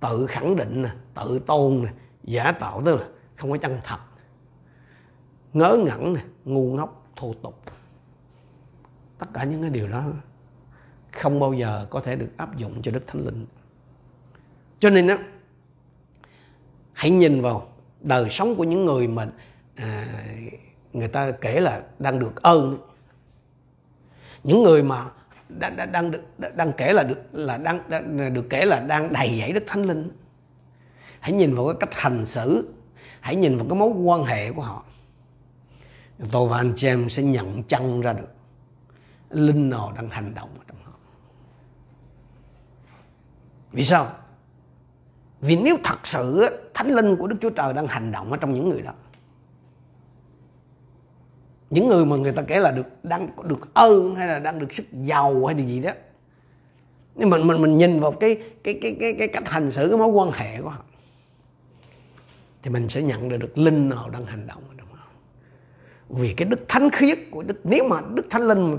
tự khẳng định nè, tự tôn nè, giả tạo, tức là không có chân thật ngớ ngẩn nè, ngu ngốc, thô tục. Tất cả những cái điều đó không bao giờ có thể được áp dụng cho đức thánh linh. Cho nên á hãy nhìn vào đời sống của những người mà à, người ta kể là đang được ơn những người mà đang đang đang được đang kể là được là đang, đang được kể là đang đầy dẫy đức thánh linh. Hãy nhìn vào cái cách hành xử hãy nhìn vào cái mối quan hệ của họ. Tôi và anh chị em sẽ nhận chân ra được linh nào đang hành động ở trong họ vì sao? Vì nếu thật sự thánh linh của đức chúa trời đang hành động ở trong những người đó, những người mà người ta kể là được, đang được ơn hay là đang được sức giàu hay là gì đó, nhưng mình mình mình nhìn vào cái cái cái cái cái cách hành xử, cái mối quan hệ của họ, thì mình sẽ nhận được được linh nào đang hành động trong họ vì cái đức thánh khiết của đức, nếu mà đức thánh linh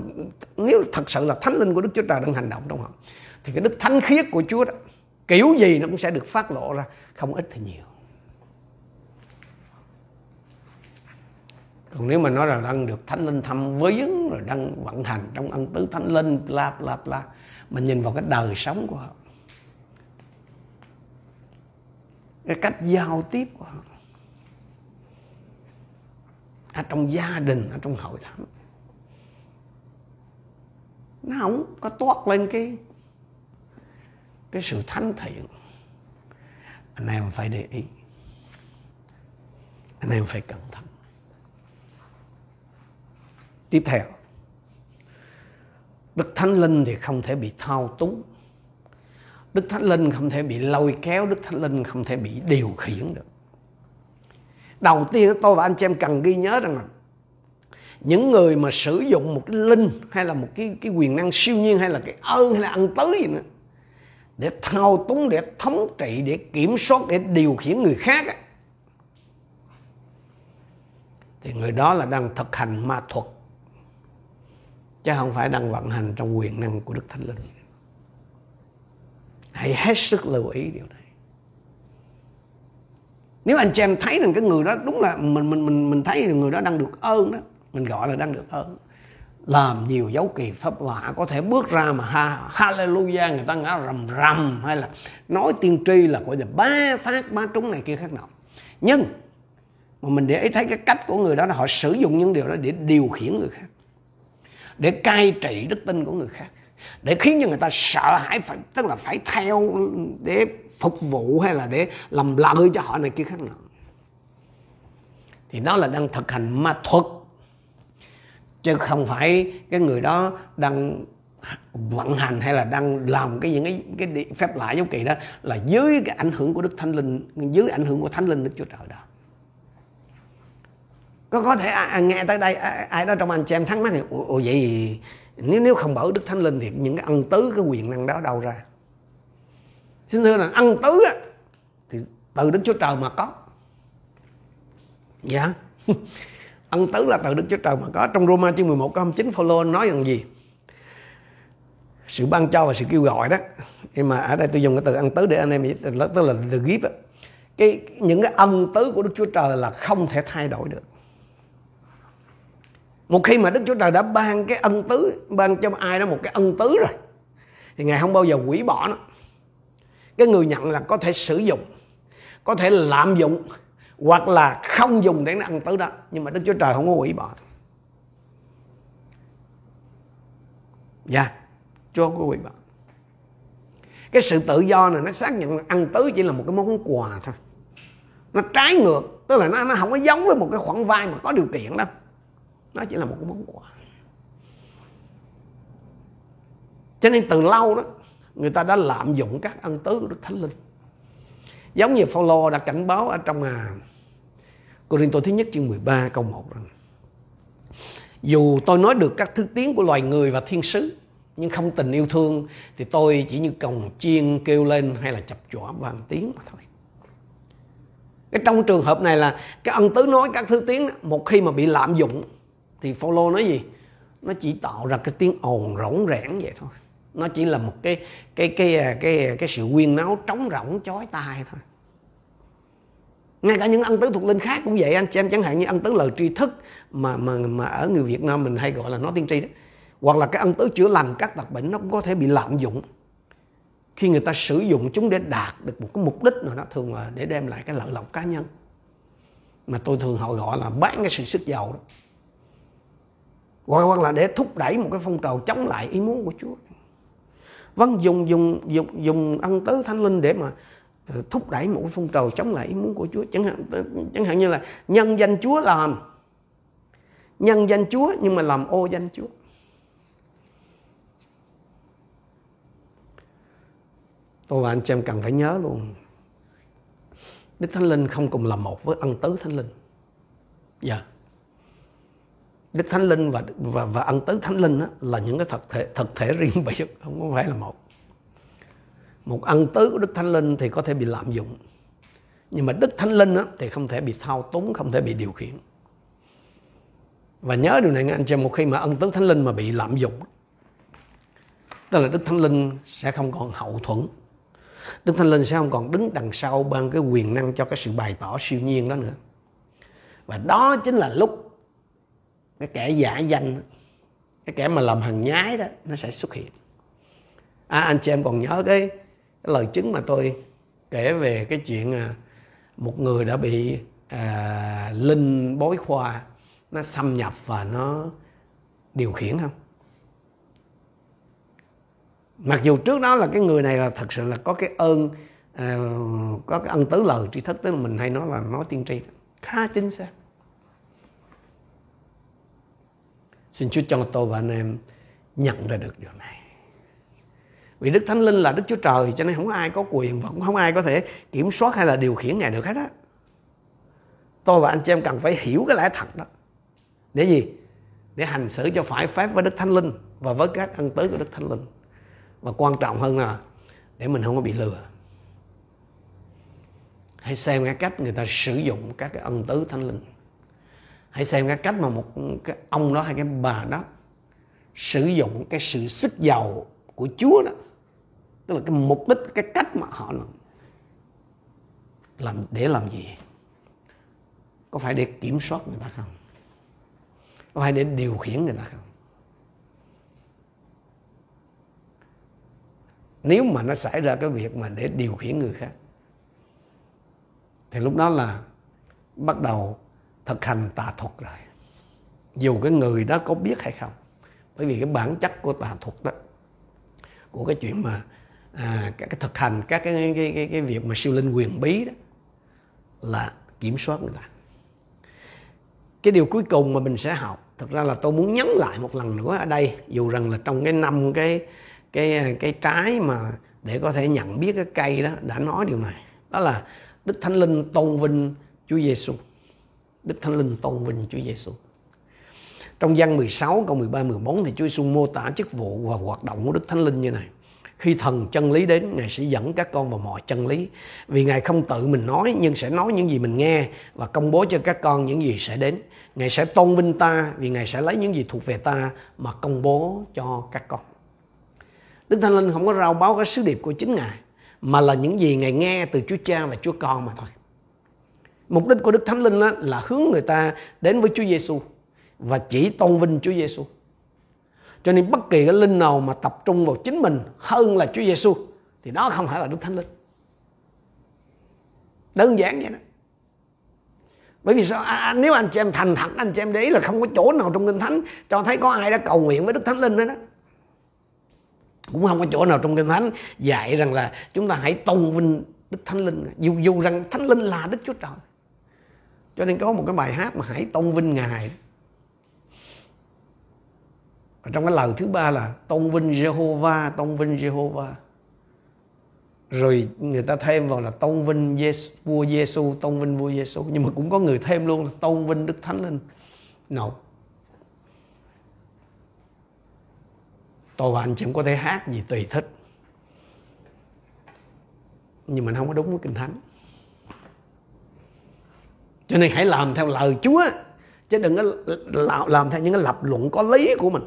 nếu thật sự là thánh linh của đức chúa trời đang hành động trong họ, thì cái đức thánh khiết của chúa đó kiểu gì nó cũng sẽ được phát lộ ra, không ít thì nhiều. Còn nếu mà nói là đang được thánh linh thăm viếng, rồi đang vận hành trong ân tứ thánh linh, bla bla bla, mình nhìn vào cái đời sống của họ. Cái cách giao tiếp của họ. Ở trong gia đình, ở trong hội thánh. Nó không có toát lên cái cái sự thánh thiện. Anh em phải để ý. Anh em phải cẩn thận. Tiếp theo, đức thánh linh thì không thể bị thao túng. Đức thánh linh không thể bị lôi kéo, đức thánh linh không thể bị điều khiển được. Đầu tiên tôi và anh chị em cần ghi nhớ rằng là những người mà sử dụng một cái linh hay là một cái cái quyền năng siêu nhiên hay là cái ơn hay là ăn tứ gì nữa để thao túng để thống trị để kiểm soát để điều khiển người khác thì người đó là đang thực hành ma thuật chứ không phải đang vận hành trong quyền năng của Đức Thánh Linh. Hãy hết sức lưu ý điều này. Nếu anh chị em thấy rằng cái người đó đúng là mình mình mình mình thấy người đó đang được ơn đó, mình gọi là đang được ơn. Làm nhiều dấu kỳ pháp lạ có thể bước ra mà ha, hallelujah người ta ngã rầm rầm hay là nói tiên tri là gọi là ba phát ba trúng này kia khác nào. Nhưng mà mình để ý thấy cái cách của người đó là họ sử dụng những điều đó để điều khiển người khác để cai trị đức tin của người khác để khiến cho người ta sợ hãi phải tức là phải theo để phục vụ hay là để làm lợi cho họ này kia khác nào thì đó là đang thực hành ma thuật chứ không phải cái người đó đang vận hành hay là đang làm cái những cái cái phép lạ dấu kỳ đó là dưới cái ảnh hưởng của đức thánh linh dưới ảnh hưởng của thánh linh đức chúa trời đó. Có có thể à, à nghe tới đây ai, ai đó trong anh chị em thắc mắc thì ồ, ồ vậy nếu nếu không bởi đức thánh linh thì những cái ân tứ cái quyền năng đó đâu ra? Xin thưa là ân tứ á, thì từ đức chúa trời mà có. Dạ. ân tứ là từ đức chúa trời mà có. Trong Roma chương 11 câu 29 Phaolô nói rằng gì? Sự ban cho và sự kêu gọi đó. Nhưng mà ở đây tôi dùng cái từ ân tứ để anh em tức là the gift cái những cái ân tứ của đức chúa trời là không thể thay đổi được. Một khi mà đức chúa trời đã ban cái ân tứ, ban cho ai đó một cái ân tứ rồi, thì ngài không bao giờ hủy bỏ nó. Cái người nhận là có thể sử dụng, có thể lạm dụng hoặc là không dùng để nó ăn tới đó nhưng mà đức chúa trời không có hủy bỏ. Dạ yeah, chúa không có hủy bỏ. Cái sự tự do này nó xác nhận ăn tứ chỉ là một cái món quà thôi. Nó trái ngược tức là nó nó không có giống với một cái khoản vay mà có điều kiện đâu. Nó chỉ là một cái món quà. Cho nên từ lâu đó người ta đã lạm dụng các ân tứ của đức thánh linh giống như Phaolô đã cảnh báo ở trong à, Cô-rin-tô thứ nhất chương 13 câu 1 rằng dù tôi nói được các thứ tiếng của loài người và thiên sứ nhưng không tình yêu thương thì tôi chỉ như còng chiên kêu lên hay là chập chọa vàng tiếng mà thôi. Cái trong trường hợp này là cái ân tứ nói các thứ tiếng một khi mà bị lạm dụng thì Phaolô nói gì? Nó chỉ tạo ra cái tiếng ồn rỗng rẽn vậy thôi. Nó chỉ là một cái cái cái à, cái cái, cái sự quyên náo trống rỗng chói tai thôi ngay cả những ân tứ thuộc linh khác cũng vậy, anh chị em chẳng hạn như ân tứ lời tri thức mà mà mà ở người Việt Nam mình hay gọi là nói tiên tri đó. Hoặc là cái ân tứ chữa lành, các tật bệnh nó cũng có thể bị lạm dụng. Khi người ta sử dụng chúng để đạt được một cái mục đích nào đó, thường là để đem lại cái lợi lộc cá nhân. Mà tôi thường họ gọi là bán cái sự sức giàu đó. Hoặc là để thúc đẩy một cái phong trào chống lại ý muốn của Chúa. Vâng dùng dùng dùng dùng ân tứ thánh linh để mà Ờ, thúc đẩy một phong trào chống lại ý muốn của Chúa. Chẳng hạn ờ, chẳng hạn như là nhân danh Chúa làm. Nhân danh Chúa nhưng mà làm ô danh Chúa. Tôi và anh chị em cần phải nhớ luôn Đức Thánh Linh không cùng là một với ân tứ Thánh Linh. Dạ. Yeah. Đức Thánh Linh và và và ân tứ Thánh Linh đó, là những cái thực thể thực thể riêng biệt không có phải là một một ân tứ của Đức Thánh Linh thì có thể bị lạm dụng. Nhưng mà Đức Thánh Linh á thì không thể bị thao túng không thể bị điều khiển. Và nhớ điều này nghe anh chị một khi mà ân tứ Thánh Linh mà bị lạm dụng tức là Đức Thánh Linh sẽ không còn hậu thuẫn. Đức Thánh Linh sẽ không còn đứng đằng sau ban cái quyền năng cho cái sự bày tỏ siêu nhiên đó nữa. Và đó chính là lúc cái kẻ giả danh cái kẻ mà làm hằng nhái đó nó sẽ xuất hiện. À, anh chị em còn nhớ cái, cái lời chứng mà tôi kể về cái chuyện à, một người đã bị à, linh bối khoa nó xâm nhập và nó điều khiển không? Mặc dù trước đó là cái người này là thật sự là có cái ơn à, có cái ân tứ lời tri thức tức là mình hay nói là nói tiên tri. Khá chính xác. Xin Chúa cho tôi và anh em nhận ra được điều này vì Đức Thánh Linh là Đức Chúa Trời, cho nên không ai có quyền và cũng không ai có thể kiểm soát hay là điều khiển Ngài được hết á. Tôi và anh chị em cần phải hiểu cái lẽ thật đó. Để gì? Để hành xử cho phải phép với Đức Thánh Linh và với các ân tứ của Đức Thánh Linh và quan trọng hơn là để mình không có bị lừa hãy xem cái cách người ta sử dụng các cái ân tứ thánh linh hãy xem cái cách mà một cái ông đó hay cái bà đó sử dụng cái sự sức giàu của Chúa đó tức là cái mục đích, cái cách mà họ làm. Làm, để làm gì? Có phải để kiểm soát người ta không? Có phải để điều khiển người ta không? Nếu mà nó xảy ra cái việc mà để điều khiển người khác, thì lúc đó là bắt đầu thực hành tà thuật rồi. Dù cái người đó có biết hay không, bởi vì cái bản chất của tà thuật đó, của cái chuyện mà à, các cái thực hành các cái cái, cái cái việc mà siêu linh quyền bí đó là kiểm soát người ta. Cái điều cuối cùng mà mình sẽ học thực ra là tôi muốn nhấn lại một lần nữa ở đây dù rằng là trong cái năm cái cái cái trái mà để có thể nhận biết cái cây đó đã nói điều này. Đó là Đức Thánh Linh tôn vinh Chúa Giêsu Đức Thánh Linh tôn vinh Chúa Giêsu trong văn 16 câu 13 14 thì Chúa Giêsu mô tả chức vụ và hoạt động của Đức Thánh Linh như này khi thần chân lý đến, ngài sẽ dẫn các con vào mọi chân lý vì ngài không tự mình nói, nhưng sẽ nói những gì mình nghe và công bố cho các con những gì sẽ đến ngài sẽ tôn vinh ta vì ngài sẽ lấy những gì thuộc về ta mà công bố cho các con Đức Thánh Linh không có rao báo cái sứ điệp của chính Ngài, mà là những gì Ngài nghe từ Chúa Cha và Chúa Con mà thôi. Mục đích của Đức Thánh Linh là hướng người ta đến với Chúa Giêsu và chỉ tôn vinh Chúa Giêsu cho nên bất kỳ cái linh nào mà tập trung vào chính mình hơn là Chúa Giêsu thì đó không phải là Đức Thánh Linh. Đơn giản vậy đó. Bởi vì sao? À, à, nếu anh chị em thành thật anh chị em để ý là không có chỗ nào trong kinh thánh cho thấy có ai đã cầu nguyện với đức thánh linh hết đó cũng không có chỗ nào trong kinh thánh dạy rằng là chúng ta hãy tôn vinh đức thánh linh. Dù dù rằng thánh linh là đức chúa trời. Cho nên có một cái bài hát mà hãy tôn vinh ngài và trong cái lời thứ ba là tôn vinh Jehovah tôn vinh Jehovah rồi người ta thêm vào là tôn vinh Giêsu, vua Giêsu tôn vinh vua Giêsu nhưng mà cũng có người thêm luôn là tôn vinh Đức Thánh Linh. No tôi và anh chị có thể hát gì tùy thích. Nhưng mà không có đúng với kinh thánh. Cho nên hãy làm theo lời Chúa chứ đừng có làm theo những cái lập luận có lý của mình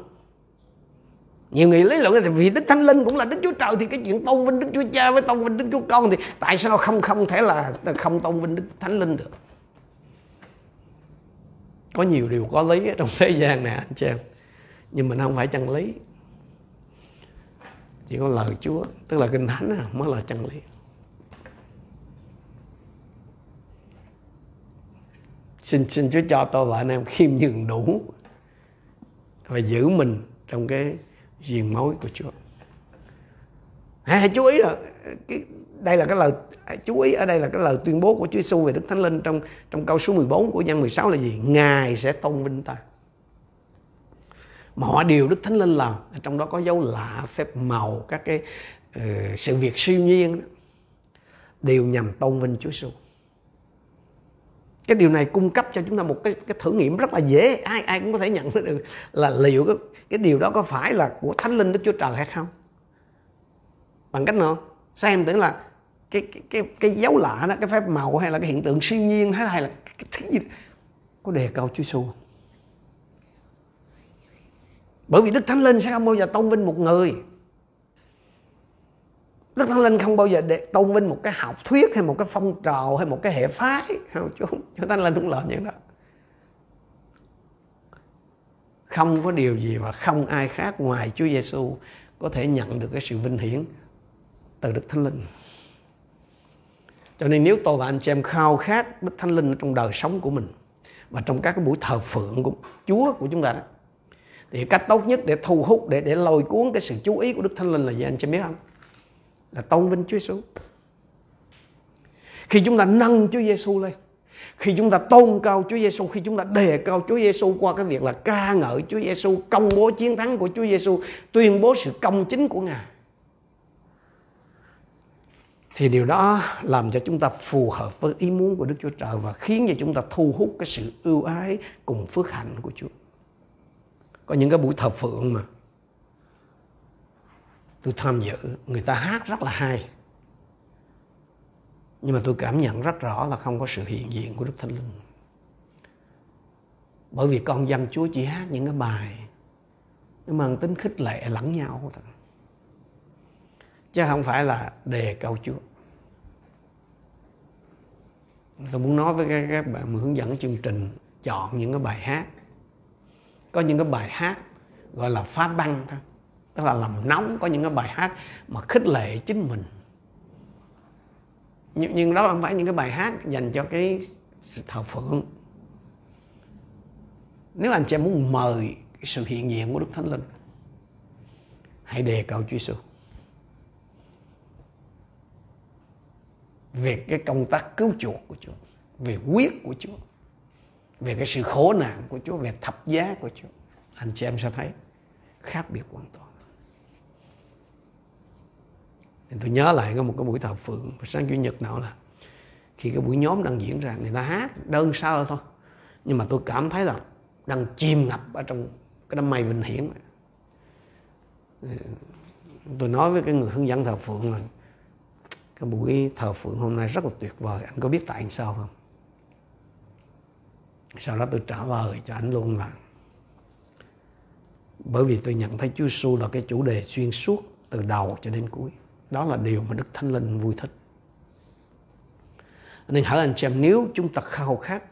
nhiều người lý luận thì vì đức thánh linh cũng là đức chúa trời thì cái chuyện tôn vinh đức chúa cha với tôn vinh đức chúa con thì tại sao không không thể là không tôn vinh đức thánh linh được? Có nhiều điều có lý ở trong thế gian này anh chị em. Nhưng mà nó không phải chân lý. Chỉ có lời chúa, tức là kinh thánh à, mới là chân lý. Xin xin chúa cho tôi và anh em khiêm nhường đủ và giữ mình trong cái riêng mối của Chúa. Hãy, hãy chú ý là cái, đây là cái lời chú ý ở đây là cái lời tuyên bố của Chúa Giêsu về Đức Thánh Linh trong trong câu số 14 của văn 16 là gì? Ngài sẽ tôn vinh ta. Mọi điều Đức Thánh Linh làm, trong đó có dấu lạ, phép màu, các cái uh, sự việc siêu nhiên đều nhằm tôn vinh Chúa Giêsu. Cái điều này cung cấp cho chúng ta một cái, cái thử nghiệm rất là dễ, ai ai cũng có thể nhận được là liệu cái cái điều đó có phải là của thánh linh đức chúa trời hay không? Bằng cách nào? Xem tưởng là cái cái cái, cái dấu lạ đó cái phép màu hay là cái hiện tượng siêu nhiên hay, hay là cái thứ gì có đề cầu Chúa Giêsu bởi vì Đức Thánh Linh sẽ không bao giờ tôn vinh một người. Đức Thánh Linh không bao giờ để tôn vinh một cái học thuyết hay một cái phong trào hay một cái hệ phái. Không Chúa, Chúa Thánh Linh không làm những đó không có điều gì và không ai khác ngoài Chúa Giêsu có thể nhận được cái sự vinh hiển từ Đức Thánh Linh. Cho nên nếu tôi và anh chị em khao khát Đức Thánh Linh trong đời sống của mình và trong các cái buổi thờ phượng của Chúa của chúng ta đó, thì cách tốt nhất để thu hút, để để lôi cuốn cái sự chú ý của Đức Thánh Linh là gì anh chị biết không? Là tôn vinh Chúa Giêsu. Khi chúng ta nâng Chúa Giêsu lên khi chúng ta tôn cao Chúa Giêsu khi chúng ta đề cao Chúa Giêsu qua cái việc là ca ngợi Chúa Giêsu công bố chiến thắng của Chúa Giêsu tuyên bố sự công chính của Ngài thì điều đó làm cho chúng ta phù hợp với ý muốn của Đức Chúa Trời và khiến cho chúng ta thu hút cái sự ưu ái cùng phước hạnh của Chúa. Có những cái buổi thờ phượng mà tôi tham dự, người ta hát rất là hay nhưng mà tôi cảm nhận rất rõ là không có sự hiện diện của Đức Thánh Linh. Bởi vì con dân Chúa chỉ hát những cái bài nó mang tính khích lệ lẫn nhau thôi. Chứ không phải là đề cao Chúa. Tôi muốn nói với các, các bạn mà hướng dẫn chương trình chọn những cái bài hát. Có những cái bài hát gọi là phá băng thôi. Tức là làm nóng có những cái bài hát mà khích lệ chính mình nhưng, nhưng đó không phải những cái bài hát dành cho cái thờ phượng. Nếu anh chị em muốn mời sự hiện diện của Đức Thánh Linh hãy đề cao Chúa Giêsu. Về cái công tác cứu chuộc của Chúa về quyết của Chúa về cái sự khổ nạn của Chúa về thập giá của Chúa anh chị em sẽ thấy khác biệt hoàn toàn thì tôi nhớ lại có một cái buổi thờ phượng sáng chủ nhật nào là khi cái buổi nhóm đang diễn ra, người ta hát đơn sơ thôi. Nhưng mà tôi cảm thấy là đang chìm ngập ở trong cái đám mây bình hiển ờ, tôi nói với cái người hướng dẫn thờ phượng là cái buổi thờ phượng hôm nay rất là tuyệt vời. Anh có biết tại sao không? Sau đó tôi trả lời cho anh luôn là bởi vì tôi nhận thấy Chúa Giêsu là cái chủ đề xuyên suốt từ đầu cho đến cuối đó là điều mà Đức Thánh Linh vui thích. Nên hỡi anh chị em nếu chúng ta khao khát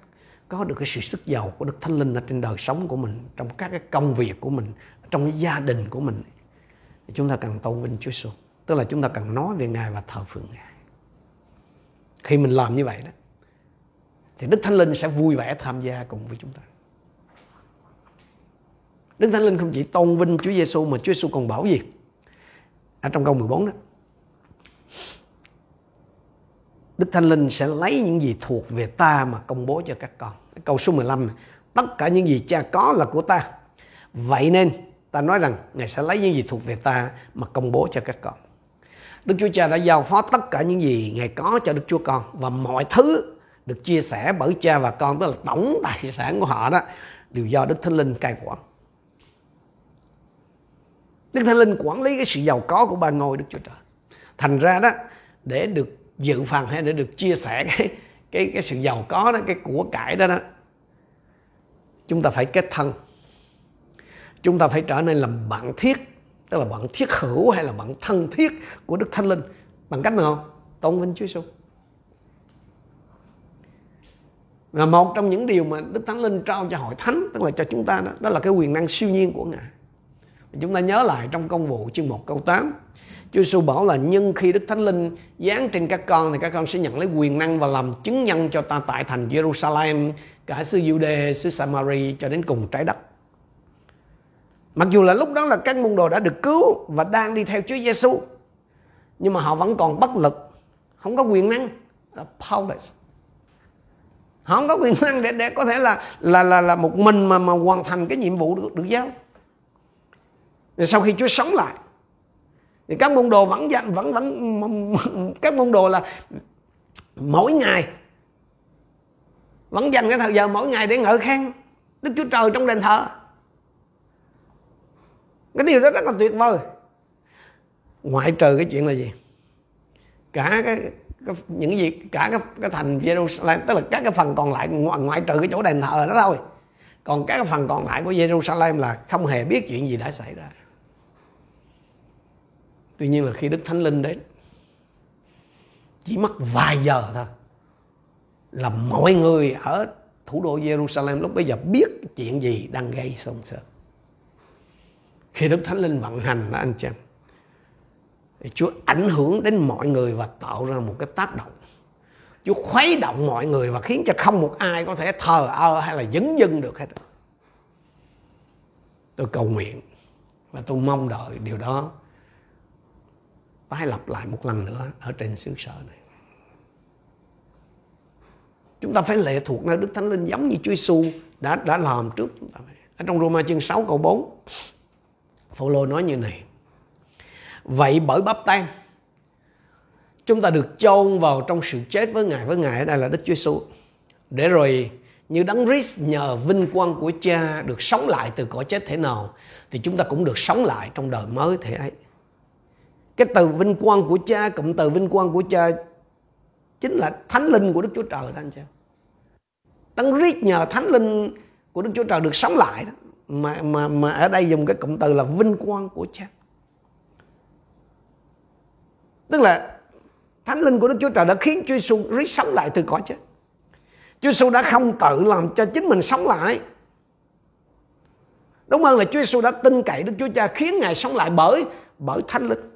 có được cái sự sức giàu của Đức Thánh Linh ở trên đời sống của mình, trong các cái công việc của mình, trong cái gia đình của mình. Thì chúng ta cần tôn vinh Chúa Giêsu. Tức là chúng ta cần nói về Ngài và thờ phượng Ngài. Khi mình làm như vậy đó, thì Đức Thánh Linh sẽ vui vẻ tham gia cùng với chúng ta. Đức Thánh Linh không chỉ tôn vinh Chúa Giêsu mà Chúa Giêsu còn bảo gì? Ở trong câu 14 đó. Đức Thánh Linh sẽ lấy những gì thuộc về ta mà công bố cho các con. Câu số 15 Tất cả những gì cha có là của ta. Vậy nên, ta nói rằng Ngài sẽ lấy những gì thuộc về ta mà công bố cho các con. Đức Chúa Cha đã giao phó tất cả những gì Ngài có cho Đức Chúa Con và mọi thứ được chia sẻ bởi cha và con, tức là tổng tài sản của họ đó, đều do Đức Thánh Linh cai quản. Đức Thánh Linh quản lý cái sự giàu có của ba ngôi Đức Chúa Trời. Thành ra đó, để được dự phần hay để được chia sẻ cái cái cái sự giàu có đó, cái của cải đó đó. Chúng ta phải kết thân. Chúng ta phải trở nên làm bạn thiết, tức là bạn thiết hữu hay là bạn thân thiết của đức thánh linh. Bằng cách nào? Tôn vinh chúa giêsu là một trong những điều mà đức thánh linh trao cho hội thánh, tức là cho chúng ta đó đó là cái quyền năng siêu nhiên của ngài. Chúng ta nhớ lại trong công vụ chương 1 câu 8 Chúa Giêsu bảo là nhưng khi Đức Thánh Linh giáng trên các con thì các con sẽ nhận lấy quyền năng và làm chứng nhân cho ta tại thành Jerusalem, cả xứ Jude, xứ Samari cho đến cùng trái đất. Mặc dù là lúc đó là các môn đồ đã được cứu và đang đi theo Chúa Giêsu, nhưng mà họ vẫn còn bất lực, không có quyền năng, là powerless. Họ không có quyền năng để để có thể là là là là một mình mà mà hoàn thành cái nhiệm vụ được, được giao. Rồi sau khi Chúa sống lại thì các môn đồ vẫn dặn vẫn vẫn các môn đồ là mỗi ngày. Vẫn dành cái thời giờ mỗi ngày để ngợi khen Đức Chúa Trời trong đền thờ. Cái điều đó rất là tuyệt vời. Ngoại trừ cái chuyện là gì? Cả cái, cái những gì cả cái, cái thành Jerusalem tức là các cái phần còn lại ngoại, ngoại trừ cái chỗ đền thờ đó thôi. Còn các cái phần còn lại của Jerusalem là không hề biết chuyện gì đã xảy ra tuy nhiên là khi đức thánh linh đến, chỉ mất vài giờ thôi, là mọi người ở thủ đô Jerusalem lúc bây giờ biết chuyện gì đang gây xôn xao. Khi đức thánh linh vận hành đó, anh chàng thì Chúa ảnh hưởng đến mọi người và tạo ra một cái tác động. Chúa khuấy động mọi người và khiến cho không một ai có thể thờ ơ hay là dấn dưng được hết. Tôi cầu nguyện và tôi mong đợi điều đó tái lập lại một lần nữa ở trên xứ sở này chúng ta phải lệ thuộc nơi Đức Thánh Linh giống như Chúa Giêsu đã đã làm trước chúng ta. Ở trong Roma chương 6 câu 4, Phaolô nói như này. Vậy bởi bắp tan chúng ta được chôn vào trong sự chết với Ngài với Ngài ở đây là Đức Chúa Giêsu. Để rồi như đấng Christ nhờ vinh quang của Cha được sống lại từ cõi chết thế nào thì chúng ta cũng được sống lại trong đời mới thế ấy cái từ vinh quang của cha cụm từ vinh quang của cha chính là thánh linh của đức chúa trời đó anh chị. Đấng riết nhờ thánh linh của đức chúa trời được sống lại đó. Mà mà mà ở đây dùng cái cụm từ là vinh quang của cha. Tức là thánh linh của đức chúa trời đã khiến chúa giêsu riết sống lại từ cõi chết. Chúa giêsu đã không tự làm cho chính mình sống lại. Đúng hơn là chúa giêsu đã tin cậy đức chúa cha khiến ngài sống lại bởi bởi thánh linh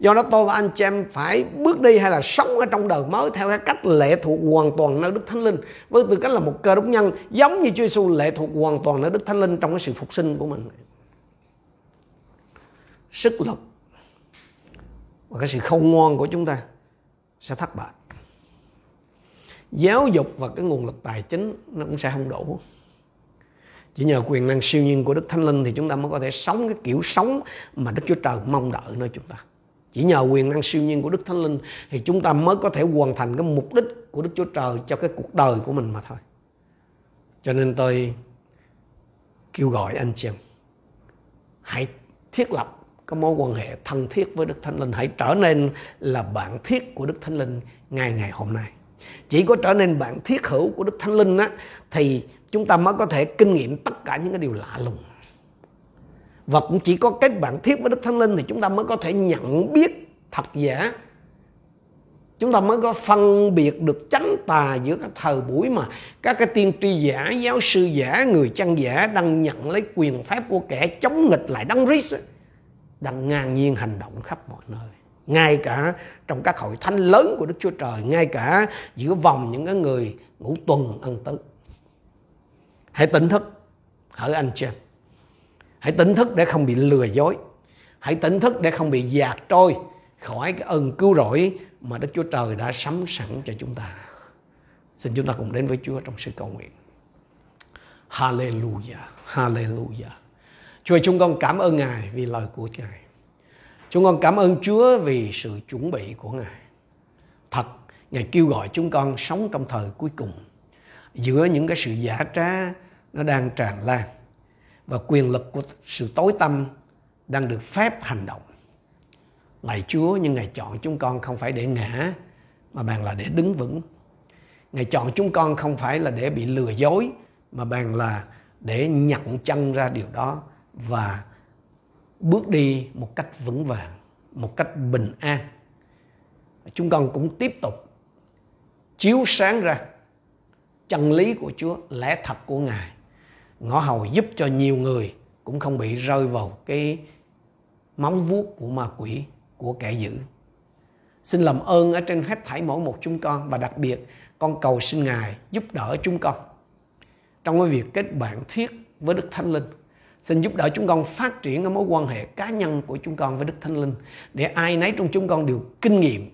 do đó tôi và anh chị em phải bước đi hay là sống ở trong đời mới theo cái cách lệ thuộc hoàn toàn nơi Đức Thánh Linh. Với tư cách là một cơ đốc nhân, giống như Chúa Giêsu lệ thuộc hoàn toàn nơi Đức Thánh Linh trong cái sự phục sinh của mình. Sức lực và cái sự không ngoan của chúng ta sẽ thất bại. Giáo dục và cái nguồn lực tài chính nó cũng sẽ không đủ. Chỉ nhờ quyền năng siêu nhiên của Đức Thánh Linh thì chúng ta mới có thể sống cái kiểu sống mà Đức Chúa Trời mong đợi nơi chúng ta chỉ nhờ quyền năng siêu nhiên của Đức Thánh Linh thì chúng ta mới có thể hoàn thành cái mục đích của Đức Chúa Trời cho cái cuộc đời của mình mà thôi. Cho nên tôi kêu gọi anh chị em hãy thiết lập cái mối quan hệ thân thiết với Đức Thánh Linh, hãy trở nên là bạn thiết của Đức Thánh Linh ngay ngày hôm nay. Chỉ có trở nên bạn thiết hữu của Đức Thánh Linh á thì chúng ta mới có thể kinh nghiệm tất cả những cái điều lạ lùng và cũng chỉ có kết bạn thiết với Đức Thánh Linh thì chúng ta mới có thể nhận biết thật giả. Chúng ta mới có phân biệt được chánh tà giữa các thời buổi mà các cái tiên tri giả, giáo sư giả, người chăn giả đang nhận lấy quyền phép của kẻ chống nghịch lại đấng Christ đang ngang nhiên hành động khắp mọi nơi. Ngay cả trong các hội thánh lớn của Đức Chúa Trời, ngay cả giữa vòng những cái người ngũ tuần ân tứ. Hãy tỉnh thức, hỡi anh chị em hãy tỉnh thức để không bị lừa dối hãy tỉnh thức để không bị dạt trôi khỏi cái ơn cứu rỗi mà Đức Chúa Trời đã sắm sẵn cho chúng ta. Xin chúng ta cùng đến với Chúa trong sự cầu nguyện. Hallelujah, Hallelujah. Chúa chúng con cảm ơn Ngài vì lời của Ngài. Chúng con cảm ơn Chúa vì sự chuẩn bị của Ngài. Thật, Ngài kêu gọi chúng con sống trong thời cuối cùng. Giữa những cái sự giả trá nó đang tràn lan. Và quyền lực của sự tối tâm đang được phép hành động. Lạy Chúa nhưng Ngài chọn chúng con không phải để ngã mà bàn là để đứng vững. Ngài chọn chúng con không phải là để bị lừa dối mà bàn là để nhận chân ra điều đó và bước đi một cách vững vàng, một cách bình an. Chúng con cũng tiếp tục chiếu sáng ra chân lý của Chúa, lẽ thật của Ngài. Ngõ hầu giúp cho nhiều người cũng không bị rơi vào cái móng vuốt của ma quỷ, của kẻ dữ. Xin làm ơn ở trên hết thảy mỗi một chúng con và đặc biệt con cầu xin Ngài giúp đỡ chúng con trong cái việc kết bạn thiết với Đức Thánh Linh. Xin giúp đỡ chúng con phát triển cái mối quan hệ cá nhân của chúng con với Đức Thánh Linh, để ai nấy trong chúng con đều kinh nghiệm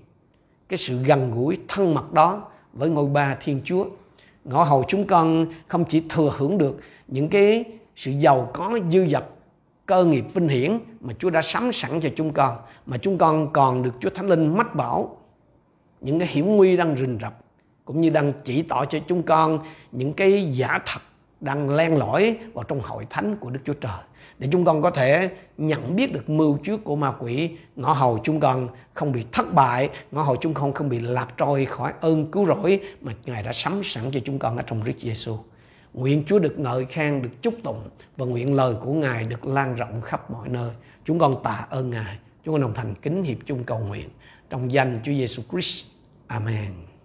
cái sự gần gũi thân mật đó với ngôi ba Thiên Chúa. Ngõ hầu chúng con không chỉ thừa hưởng được những cái sự giàu có, dư dật, cơ nghiệp vinh hiển mà Chúa đã sắm sẵn cho chúng con. Mà chúng con còn được Chúa Thánh Linh mách bảo. Những cái hiểm nguy đang rình rập, cũng như đang chỉ tỏ cho chúng con những cái giả thật đang len lỏi vào trong hội thánh của Đức Chúa Trời. Để chúng con có thể nhận biết được mưu trước của ma quỷ, ngõ hầu chúng con không bị thất bại, ngõ hầu chúng con không bị lạc trôi khỏi ơn cứu rỗi mà Ngài đã sắm sẵn cho chúng con ở trong Đức Jesus. Nguyện Chúa được ngợi khen, được chúc tụng và nguyện lời của Ngài được lan rộng khắp mọi nơi. Chúng con tạ ơn Ngài. Chúng con đồng thành kính hiệp chung cầu nguyện trong danh Chúa Giêsu Christ. Amen. Amen.